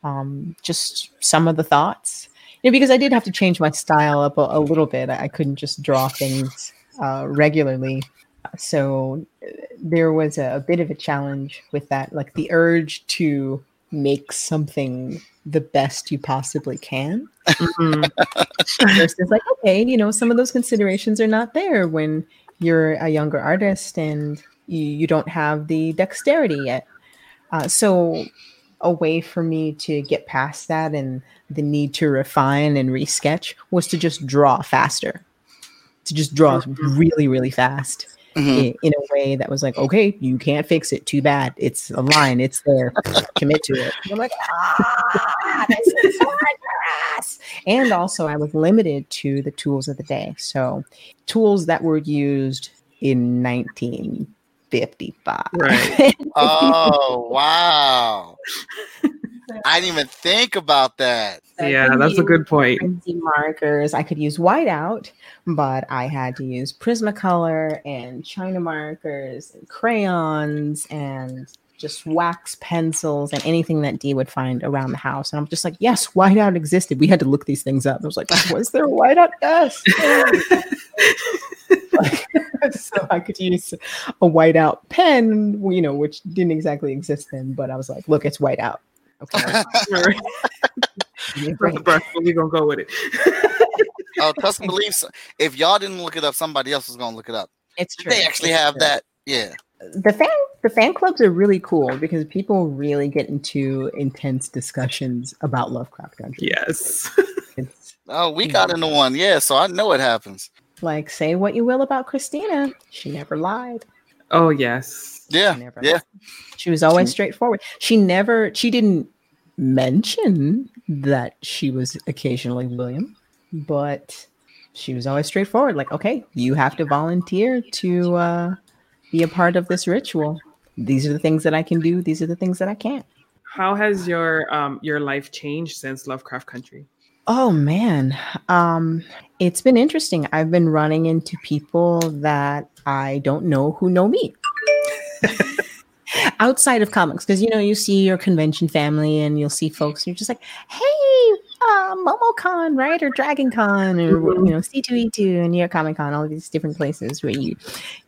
um, just some of the thoughts. You know, because I did have to change my style up a, a little bit. I couldn't just draw things uh, regularly. So uh, there was a, a bit of a challenge with that, like the urge to make something the best you possibly can. Mhm. Versus like, okay, you know, some of those considerations are not there when you're a younger artist and you, you don't have the dexterity yet. Uh, so a way for me to get past that and the need to refine and resketch was to just draw faster, to just draw really, really fast Mhm. in a way that was like, okay, you can't fix it. Too bad. It's a line. It's there. Commit to it. And I'm like, ah, this is so. And also, I was limited to the tools of the day. So, tools that were used in 1955. Right. Oh wow! I didn't even think about that. I yeah, that's a good point. markers. I could use whiteout, but I had to use Prismacolor and China markers and crayons and just wax pencils and anything that Dee would find around the house. And I'm just like, yes, whiteout existed. We had to look these things up. I was like, was there a whiteout? Yes. so I could use a whiteout pen, you know, which didn't exactly exist then, but I was like, look, it's whiteout. Okay. Give me a break. But we're gonna go with it. Oh, custom beliefs. If y'all didn't look it up, somebody else was gonna look it up. It's true. They actually It's have true. that. Yeah. The fan the fan clubs are really cool because people really get into intense discussions about Lovecraft Country. Yes. Oh, we got into one. Yeah, so I know it happens. like say what you will about Christina, she never lied. Oh yes. Yeah. She never Yeah. lied. She was always straightforward. She never she didn't mention that she was occasionally William, but she was always straightforward. Like, okay, you have to volunteer to uh, be a part of this ritual. These are the things that I can do. These are the things that I can't. How has your um your life changed since Lovecraft Country? Oh man, um, it's been interesting. I've been running into people that I don't know who know me. Outside of comics, because you know, you see your convention family and you'll see folks, and you're just like, hey, uh, MomoCon, right? Or Dragon Con, or you know, C2E2 and New York Comic Con, all these different places where you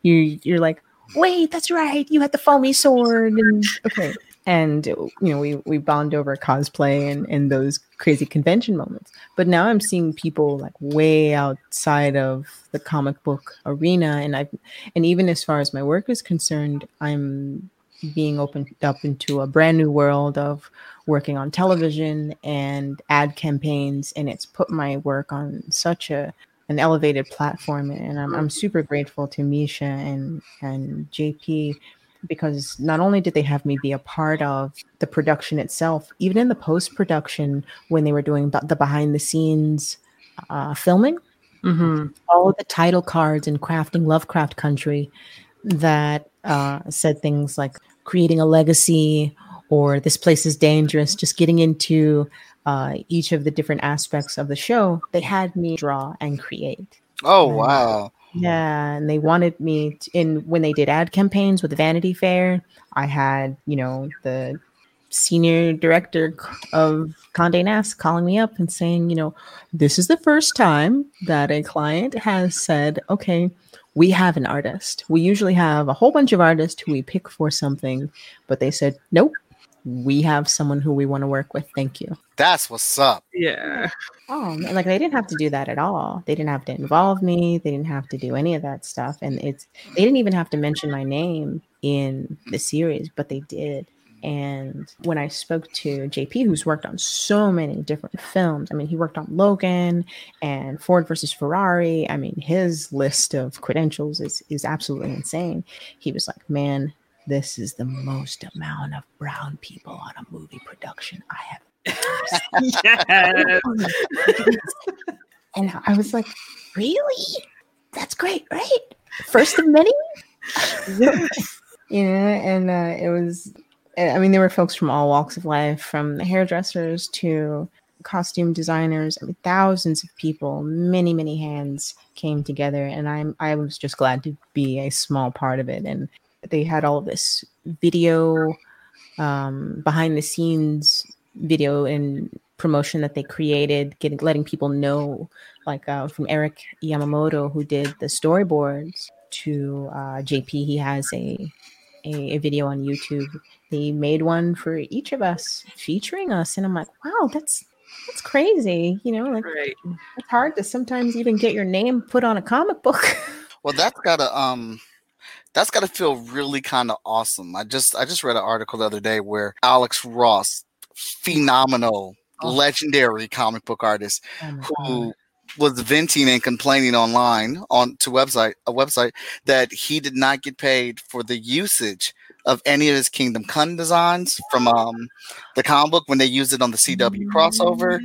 you you're like, wait, that's right, you had the foamy sword, and okay. And you know, we we bond over cosplay and, and those crazy convention moments. But now I'm seeing people like way outside of the comic book arena, and I've, and even as far as my work is concerned, I'm being opened up into a brand new world of working on television and ad campaigns, and it's put my work on such a an elevated platform, and I'm, I'm super grateful to Misha and and JP because not only did they have me be a part of the production itself, even in the post production when they were doing the behind the scenes uh, filming, Mm-hmm. all of the title cards and crafting Lovecraft Country that uh, said things like creating a legacy or this place is dangerous, just getting into uh, each of the different aspects of the show, they had me draw and create. Oh Mm. wow. Yeah, and they wanted me to, in when they did ad campaigns with Vanity Fair. I had you know the senior director of Condé Nast calling me up and saying, you know, this is the first time that a client has said, okay, we have an artist. We usually have a whole bunch of artists who we pick for something, but they said, nope, we have someone who we want to work with. Thank you. That's what's up. Yeah. Oh, man, like they didn't have to do that at all. They didn't have to involve me. They didn't have to do any of that stuff. And it's they didn't even have to mention my name in the series, but they did. And when I spoke to JP, who's worked on so many different films, I mean, he worked on Logan and Ford versus Ferrari. I mean, his list of credentials is is absolutely insane. He was like, "Man, this is the most amount of brown people on a movie production I have yes. And I was like, really? That's great, right? First of many? you know, and uh, it was, I mean, there were folks from all walks of life, from the hairdressers to costume designers. I mean, thousands of people, many, many hands came together. And I'm, I was just glad to be a small part of it. And they had all this video, um, behind the scenes video and promotion that they created, getting letting people know, like uh, from Eric Yamamoto, who did the storyboards, to uh, JP. He has a, a a video on YouTube. He made one for each of us, featuring us, and I'm like, wow, that's that's crazy. You know, like Right. it's hard to sometimes even get your name put on a comic book. Well, that's gotta um, that's gotta feel really kind of awesome. I just I just read an article the other day where Alex Ross, phenomenal, Oh. legendary comic book artist, Oh who was venting and complaining online on to website a website that he did not get paid for the usage of any of his Kingdom Come designs from um the comic book when they used it on the CW crossover.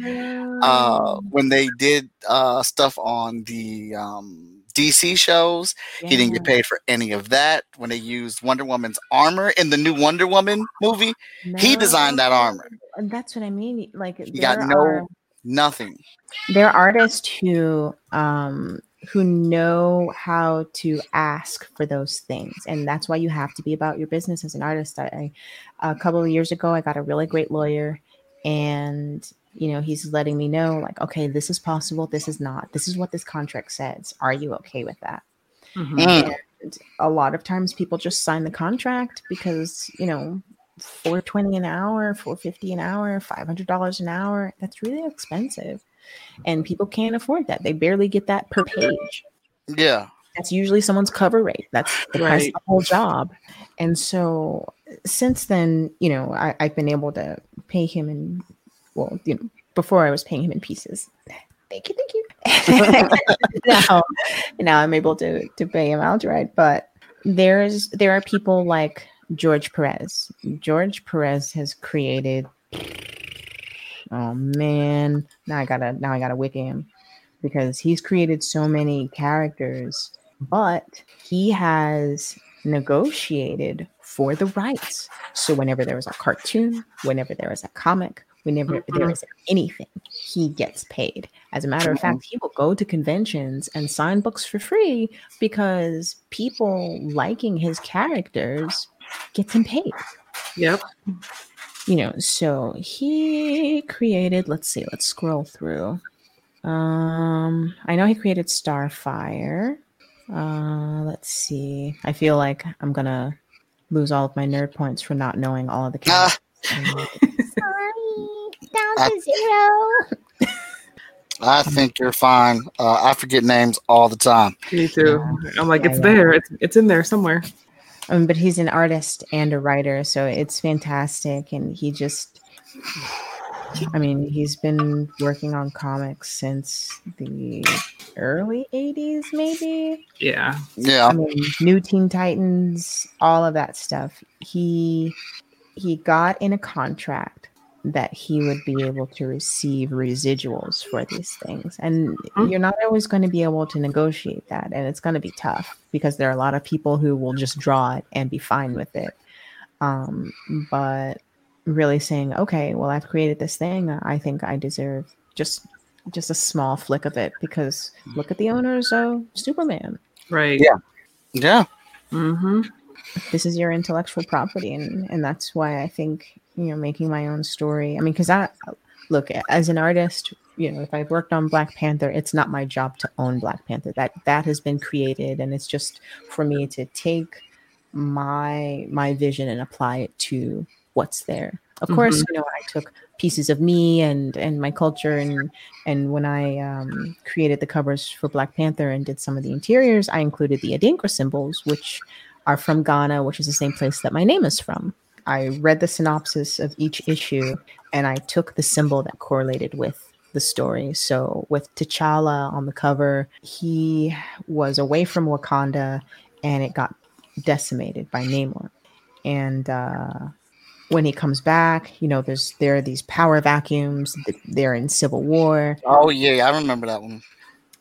Uh, when they did uh stuff on the um DC shows, he didn't get paid for any of that. When they used Wonder Woman's armor in the new Wonder Woman movie, he designed that armor. And that's what I mean. Like He got no are- nothing. there are artists who um who know how to ask for those things and that's why you have to be about your business as an artist I a couple of years ago i got a really great lawyer and you know he's letting me know like okay this is possible this is not this is what this contract says are you okay with that Mhm. Mm. and a lot of times people just sign the contract because you know 420 an hour 450 an hour $500 an hour that's really expensive and people can't afford that they barely get that per page Yeah. that's usually someone's cover rate that's the price of Right. the whole job and so since then you know I, i've been able to pay him in well you know before i was paying him in pieces. Thank you thank you. Now now i'm able to to pay him outright but there's there are people like george perez. George perez has created oh man. Now i gotta now i gotta wiki him because he's created so many characters but he has negotiated for the rights. So whenever there was a cartoon whenever there was a comic Whenever Mhm. there is anything, he gets paid. As a matter of fact, he will go to conventions and sign books for free because people liking his characters gets him paid. Yep. You know, so he created, let's see, let's scroll through. Um, I know he created Starfire. Uh, let's see. I feel like I'm gonna lose all of my nerd points for not knowing all of the Ah. characters. Sorry, down I- to zero. I think you're fine. Uh, I forget names all the time. Me too. I'm like, Yeah, it's yeah. there. It's it's in there somewhere. Um, but he's an artist and a writer, so it's fantastic. And he just, I mean, he's been working on comics since the early 80s, maybe. Yeah. Yeah. I mean, New Teen Titans, all of that stuff. He he got in a contract that he would be able to receive residuals for these things. And Mhm. you're not always going to be able to negotiate that. And it's going to be tough because there are a lot of people who will just draw it and be fine with it. Um, but really saying, okay, well, I've created this thing. I think I deserve just just a small flick of it because look at the owners of Superman. Right. Yeah. Yeah. Mm-hmm. this is your intellectual property and and that's why i think you know making my own story. I mean because i look as an artist you know if i've worked on black panther it's not my job to own black panther. That that has been created and it's just for me to take my my vision and apply it to what's there. Of course you know i took pieces of me and and my culture and and when i um, created the covers for black panther and did some of the interiors i included the adinkra symbols which are from Ghana, which is the same place that my name is from. I read the synopsis of each issue and I took the symbol that correlated with the story. So with T'Challa on the cover, he was away from Wakanda and it got decimated by Namor. And uh, when he comes back, you know, there's there are these power vacuums. They're in civil war. Oh yeah, I remember that one.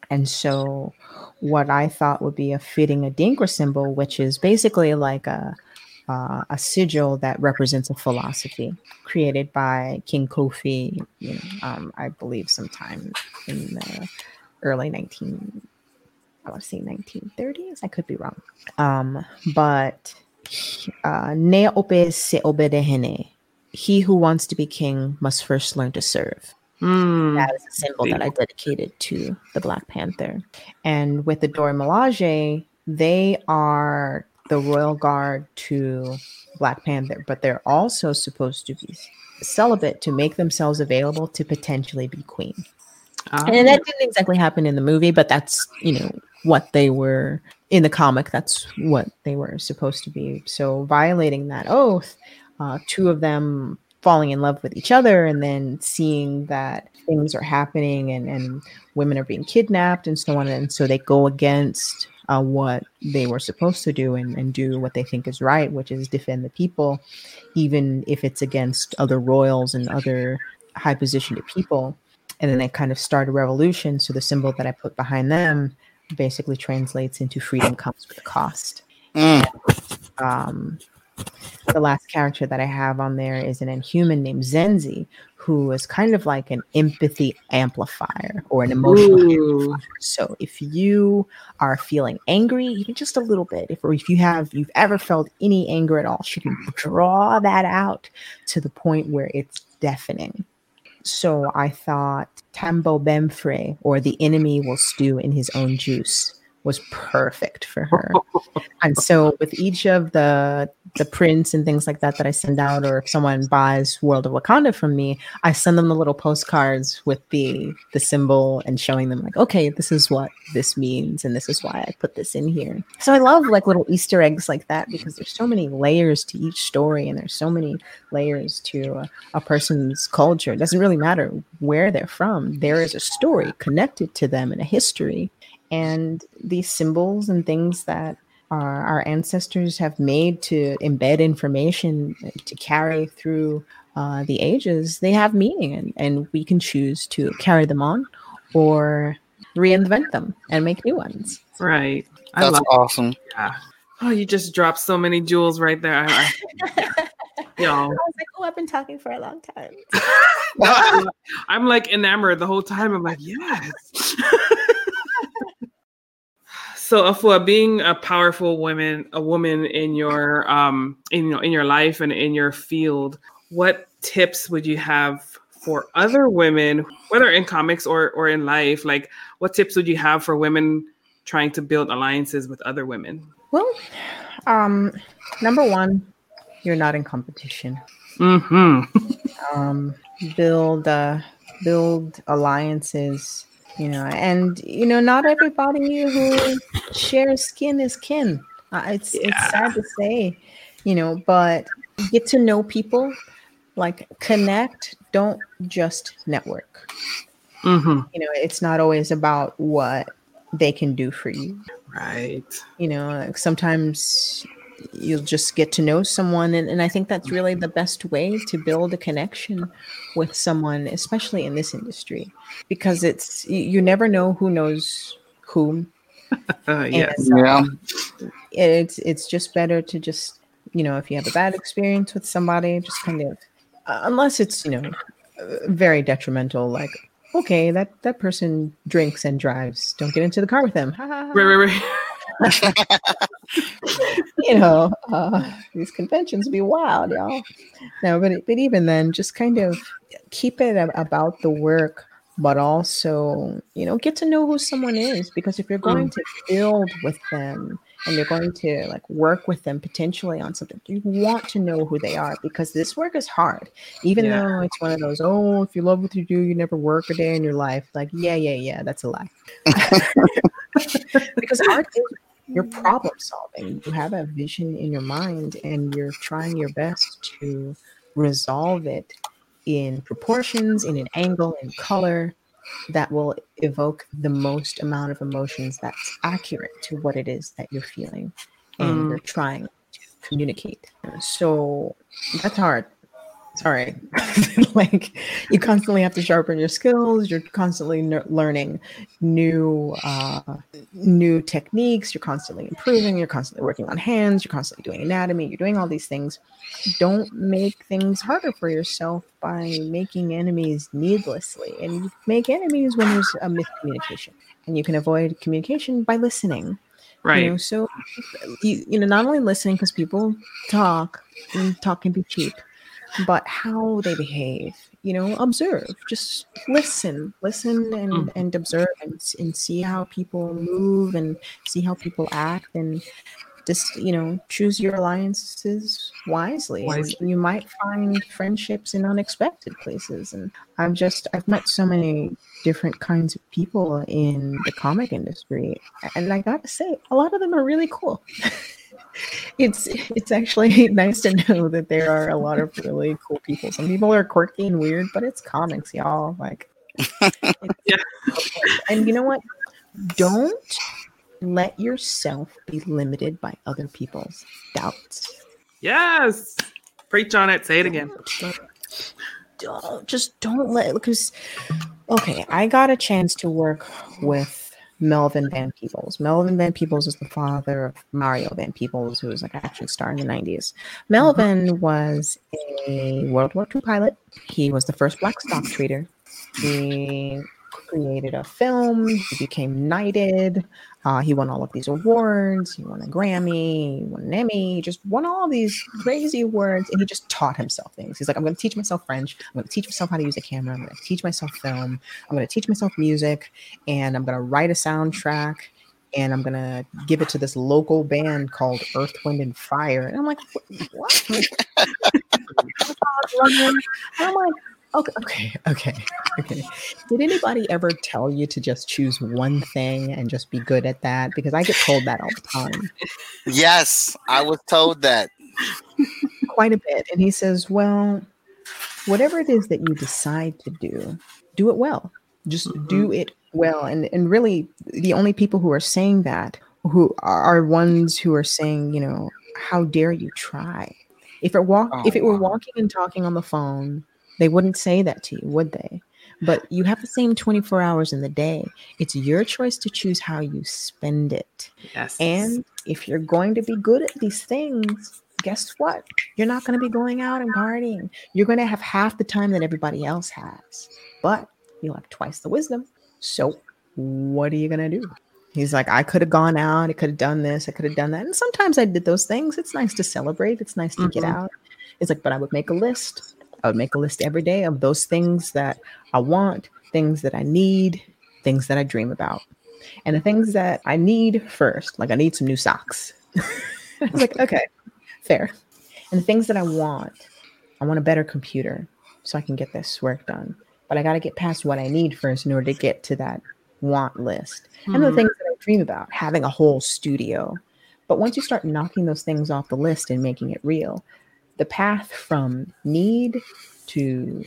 And so, what I thought would be a fitting Adinkra symbol, which is basically like a uh, a sigil that represents a philosophy created by King Kofi, you know, um, I believe, sometime in the early 19, I want to say 1930s. I could be wrong. Um, but uh, Ne ope se obedehene. He who wants to be king must first learn to serve Mm. that is a symbol that I dedicated to the Black Panther. And with the Dora Milaje, they are the royal guard to Black Panther, but they're also supposed to be celibate to make themselves available to potentially be queen. Ah. And that didn't exactly happen in the movie, but that's, you know, what they were in the comic. That's what they were supposed to be. So violating that oath, uh, two of them falling in love with each other and then seeing that things are happening and, and women are being kidnapped and so on. And so they go against uh, what they were supposed to do and, and do what they think is right, which is defend the people, even if it's against other royals and other high positioned people and then they kind of start a revolution. So the symbol that I put behind them basically translates into freedom comes with a cost. Mm. Um, the last character that I have on there is an inhuman named Zenzi, who is kind of like an empathy amplifier or an emotional. Ooh. So if you are feeling angry, even just a little bit, if or if you have you've ever felt any anger at all, she can draw that out to the point where it's deafening. So I thought Tambo Bemfre, or the enemy will stew in his own juice, was perfect for her. and so with each of the the prints and things like that that I send out, or if someone buys World of Wakanda from me, I send them the little postcards with the the symbol and showing them like, okay, this is what this means, and this is why I put this in here. So I love like little Easter eggs like that because there's so many layers to each story, and there's so many layers to a, a person's culture. It doesn't really matter where they're from. There is a story connected to them and a history, and these symbols and things that our, our ancestors have made to embed information to carry through uh, the ages, they have meaning, and, and we can choose to carry them on or reinvent them and make new ones. Right. I That's love awesome. Oh, you just dropped so many jewels right there. I, I, y'all. I was like, Oh, I've been talking for a long time. I'm like enamored the whole time. I'm like, yes. so Afua, being a powerful woman, a woman in your um in you know in your life and in your field, what tips would you have for other women, whether in comics or or in life? Like, what tips would you have for women trying to build alliances with other women? Well, um, number one, you're not in competition. Mm-hmm. Um, build uh, build alliances. You know, and you know, not everybody who shares skin is kin. Uh, it's Yeah. it's sad to say, you know, but get to know people, like connect. Don't just network. Mm-hmm. You know, it's not always about what they can do for you. Right. you know like sometimes you'll just get to know someone and, and i think that's really the best way to build a connection with someone especially in this industry because it's you, you never know who knows whom Uh, yes. And, Yeah. um, it's it's just better to just you know if you have a bad experience with somebody just kind of uh, unless it's you know uh, very detrimental like okay that that person drinks and drives don't get into the car with them. Right, right, right. you know, uh, these conventions be wild, y'all. No, but but even then, just kind of keep it about the work, but also, you know, get to know who someone is. Because if you're going to build with them and you're going to like work with them potentially on something, you want to know who they are because this work is hard. Even Yeah. though it's one of those, oh, if you love what you do, you never work a day in your life. Like, yeah, yeah, yeah, that's a lie. because art is you're problem solving. You have a vision in your mind and you're trying your best to resolve it in proportions, in an angle, in color that will evoke the most amount of emotions that's accurate to what it is that you're feeling and Mm. you're trying to communicate. So that's hard. Sorry. like you constantly have to sharpen your skills. You're constantly learning new uh, new techniques. You're constantly improving. You're constantly working on hands. You're constantly doing anatomy. You're doing all these things. Don't make things harder for yourself by making enemies needlessly. And you make enemies when there's a miscommunication. And you can avoid communication by listening. Right. You know, so you, you know, not only listening because people talk and talk can be cheap, but how they behave. You know, observe. Just listen, listen, and Mm. and observe, and and see how people move, and see how people act, and just you know, choose your alliances wisely. Wisely. you might find friendships in unexpected places. And I've just I've met so many different kinds of people in the comic industry, and I gotta say, a lot of them are really cool. it's it's actually nice to know that there are a lot of really cool people. Some people are quirky and weird, but it's comics, y'all. Like, Yeah. And you know what? Don't let yourself be limited by other people's doubts. Yes. Preach on it. Say it again. Don't just don't let because okay, I got a chance to work with Melvin Van Peebles. Melvin Van Peebles is the father of Mario Van Peebles, who was like an action star in the 90s. Melvin mm-hmm. was a World War II pilot. He was the first black stock trader. He created a film. He became knighted. Uh, he won all of these awards. He won a Grammy. He won an Emmy. He just won all these crazy awards, and he just taught himself things. He's like, I'm going to teach myself French. I'm going to teach myself how to use a camera. I'm going to teach myself film. I'm going to teach myself music, and I'm going to write a soundtrack. And I'm gonna give it to this local band called Earth, Wind, and Fire. And I'm like, what? I'm like, okay, okay, okay, okay. Did anybody ever tell you to just choose one thing and just be good at that? Because I get told that all the time, Yes, I was told that. quite a bit. And he says, well, whatever it is that you decide to do, do it well. Just do mm-hmm. it well. And and really, the only people who are saying that who are ones who are saying, you know, how dare you try? If it walk, Oh, if it were wow. walking and talking on the phone, they wouldn't say that to you, would they? But you have the same 24 hours in the day. It's your choice to choose how you spend it. Yes. And if you're going to be good at these things, guess what? You're not going to be going out and partying. You're going to have half the time that everybody else has, but you'll have twice the wisdom. So, what are you going to do? He's like, I could have gone out. I could have done this. I could have done that. And sometimes I did those things. It's nice to celebrate. It's nice to mm-hmm. get out. It's like, but I would make a list. I would make a list every day of those things that I want, things that I need, things that I dream about. And the things that I need first, like I need some new socks. I was like, okay, fair. And the things that I want, I want a better computer so I can get this work done. But I got to get past what I need first in order to get to that want list. Mm-hmm. And the hmm. things that I dream about, having a whole studio. But once you start knocking those things off the list and making it real, the path from need to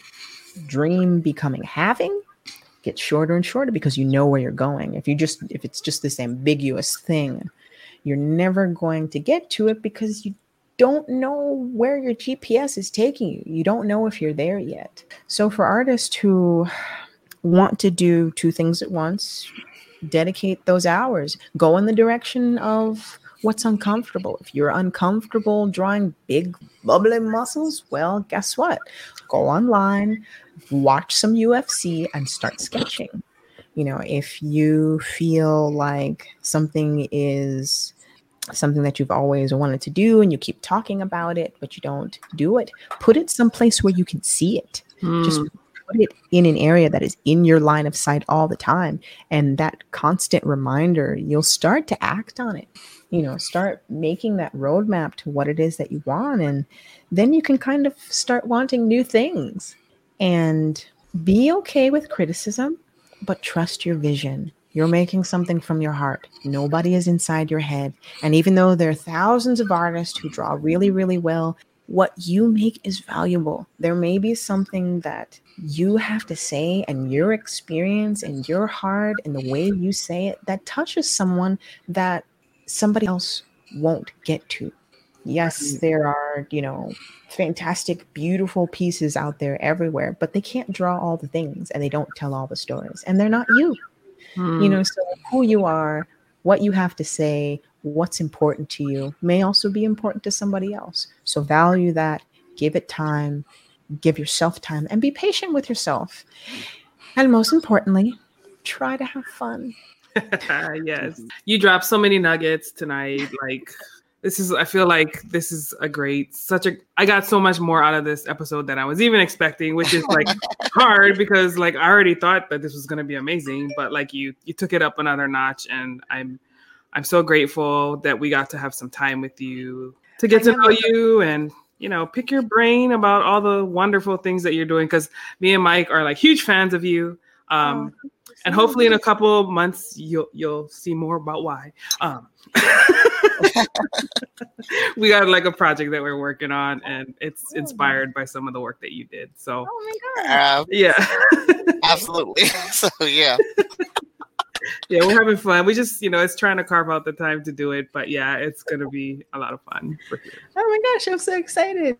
dream becoming having gets shorter and shorter because you know where you're going. If you just if it's just this ambiguous thing, you're never going to get to it because you don't know where your GPS is taking you. You don't know if you're there yet. So for artists who want to do two things at once, dedicate those hours. Go in the direction of what's uncomfortable. If you're uncomfortable drawing big, bubbly muscles, well, guess what? Go online, watch some UFC, and start sketching. You know, if you feel like something is something that you've always wanted to do and you keep talking about it, but you don't do it, put it someplace where you can see it. Mm. Just put it in an area that is in your line of sight all the time. And that constant reminder, you'll start to act on it you know start making that roadmap to what it is that you want and then you can kind of start wanting new things. And be okay with criticism but trust your vision. You're making something from your heart. Nobody is inside your head. And even though there are thousands of artists who draw really really well what you make is valuable. There may be something that you have to say and your experience and your heart and the way you say it that touches someone that somebody else won't get to. Yes, mm. there are, you know, fantastic, beautiful pieces out there everywhere, but they can't draw all the things and they don't tell all the stories. And they're not you. Hmm. You know, so who you are, what you have to say, what's important to you may also be important to somebody else. So value that, give it time, give yourself time, and be patient with yourself. And most importantly, try to have fun. yes. You dropped so many nuggets tonight. Like this is I feel like this is a great such a I got so much more out of this episode than I was even expecting, which is like hard because like I already thought that this was gonna be amazing, but like you you took it up another notch and I'm I'm so grateful that we got to have some time with you to get to know you and you know pick your brain about all the wonderful things that you're doing because me and Mike are like huge fans of you. Um, oh, and hopefully in a couple months you'll you'll see more about why. Um, we got like a project that we're working on, and it's oh, inspired by some of the work that you did. So, oh my god, uh, yeah, absolutely. So yeah. yeah, we're having fun. We just, you know, it's trying to carve out the time to do it, but yeah, it's gonna be a lot of fun. Oh my gosh, I'm so excited!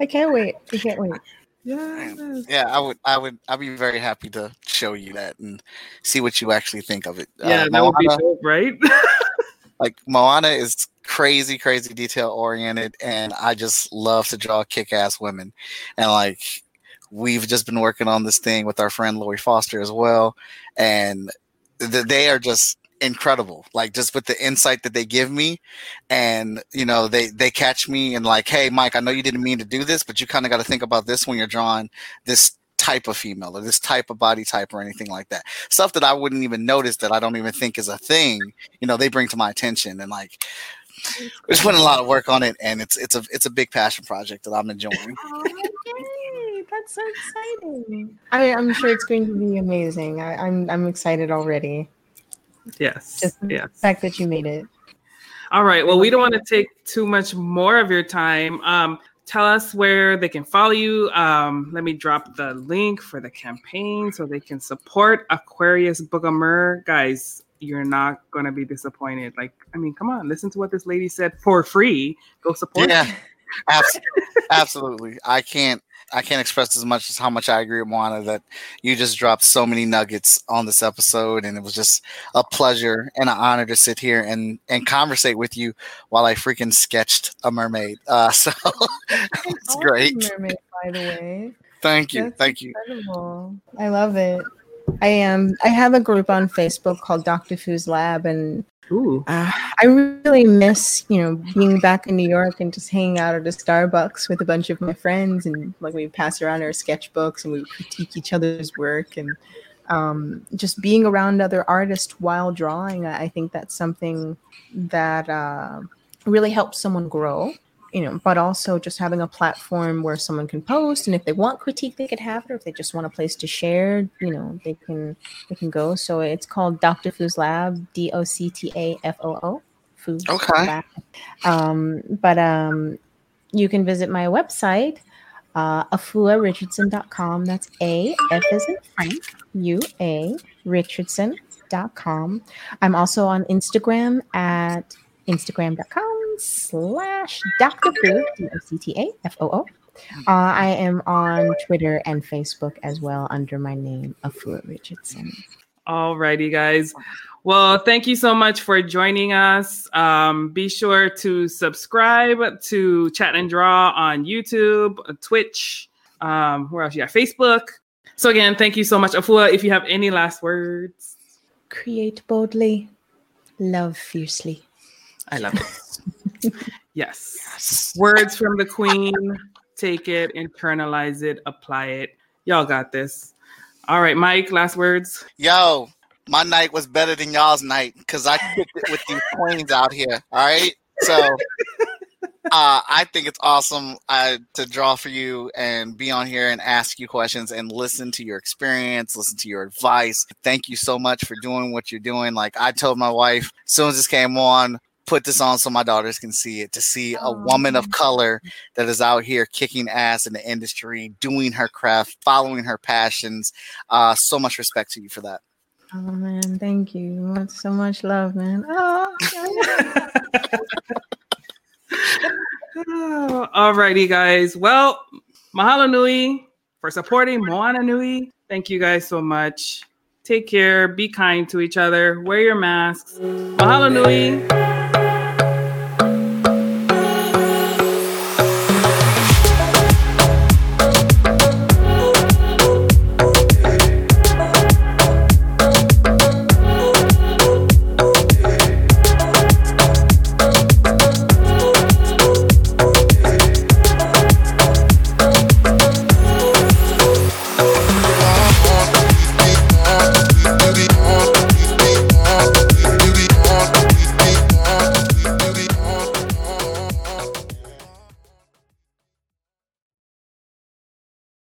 I can't wait. I can't wait. Yeah, yeah, I would, I would, I'd be very happy to show you that and see what you actually think of it. Uh, yeah, uh, that Moana, would be dope, right? like Moana is crazy, crazy detail oriented, and I just love to draw kick-ass women, and like we've just been working on this thing with our friend Lori Foster as well, and th- they are just incredible like just with the insight that they give me. And you know they they catch me and like hey mike i know you didn't mean to do this but you kind of got to think about this when you're drawing this type of female or this type of body type or anything like that. Stuff that i wouldn't even notice that i don't even think is a thing you know they bring to my attention. And like we're just putting a lot of work on it and it's it's a it's a big passion project that i'm enjoying. Oh, that's so exciting. I, i'm sure it's going to be amazing. I, i'm i'm excited already Yes. Just yes. the fact that you made it. All right. Well, we don't want to take too much more of your time. Um, tell us where they can follow you. Um, let me drop the link for the campaign so they can support Aquarius Book of Mer. Guys, you're not going to be disappointed. Like, I mean, come on, listen to what this lady said for free. Go support. Yeah, absolutely. I can't I can't express as much as how much I agree with Moana that you just dropped so many nuggets on this episode, and it was just a pleasure and an honor to sit here and and conversate with you while I freaking sketched a mermaid. Uh, so it's great. Mermaid, by the way. Thank you, That's thank you. Incredible. I love it. I am. I have a group on Facebook called Dr. Foo's Lab, and Ooh. uh, I really miss, you know, being back in New York and just hanging out at a Starbucks with a bunch of my friends, and like we pass around our sketchbooks and we critique each other's work, and um, just being around other artists while drawing. I think that's something that uh, really helps someone grow. You know, but also just having a platform where someone can post, and if they want critique, they could have it, or if they just want a place to share, you know, they can they can go. So it's called Dr. Foo's Lab, D O C T A F O O. Foo's Okay. Lab. Um, but um, you can visit my website, uh, afuarichardson.com. That's A, F as in Frank, U A, Richardson.com. I'm also on Instagram at instagram.com slash Dr. Foo, D-O-C-T-A-F-O-O. Uh, I am on Twitter and Facebook as well under my name, Afua Richardson. All righty, guys. Well, thank you so much for joining us. Um, be sure to subscribe to Chat and Draw on YouTube, Twitch. Um, where else? You got Facebook. So again, thank you so much, Afua. If you have any last words, Create boldly, love fiercely. I love it. Yes. Words from the Queen. Take it, internalize it, apply it. Y'all got this. All right, Mike. Last words. Yo, my night was better than y'all's night because I kicked it with these queens out here. All right, so uh, I think it's awesome uh, to draw for you and be on here and ask you questions and listen to your experience, listen to your advice. Thank you so much for doing what you're doing. Like I told my wife, as soon as this came on, put this on so my daughters can see it. To see a woman of color that is out here kicking ass in the industry, doing her craft, following her passions. Uh, so much respect to you for that. Oh man, thank you. Much- So much love, man. Oh, Oh, Alrighty, guys. Well, mahalo nui for supporting Moana Nui. Thank you guys so much. Take care. Be kind to each other. Wear your masks. Mahalo nui.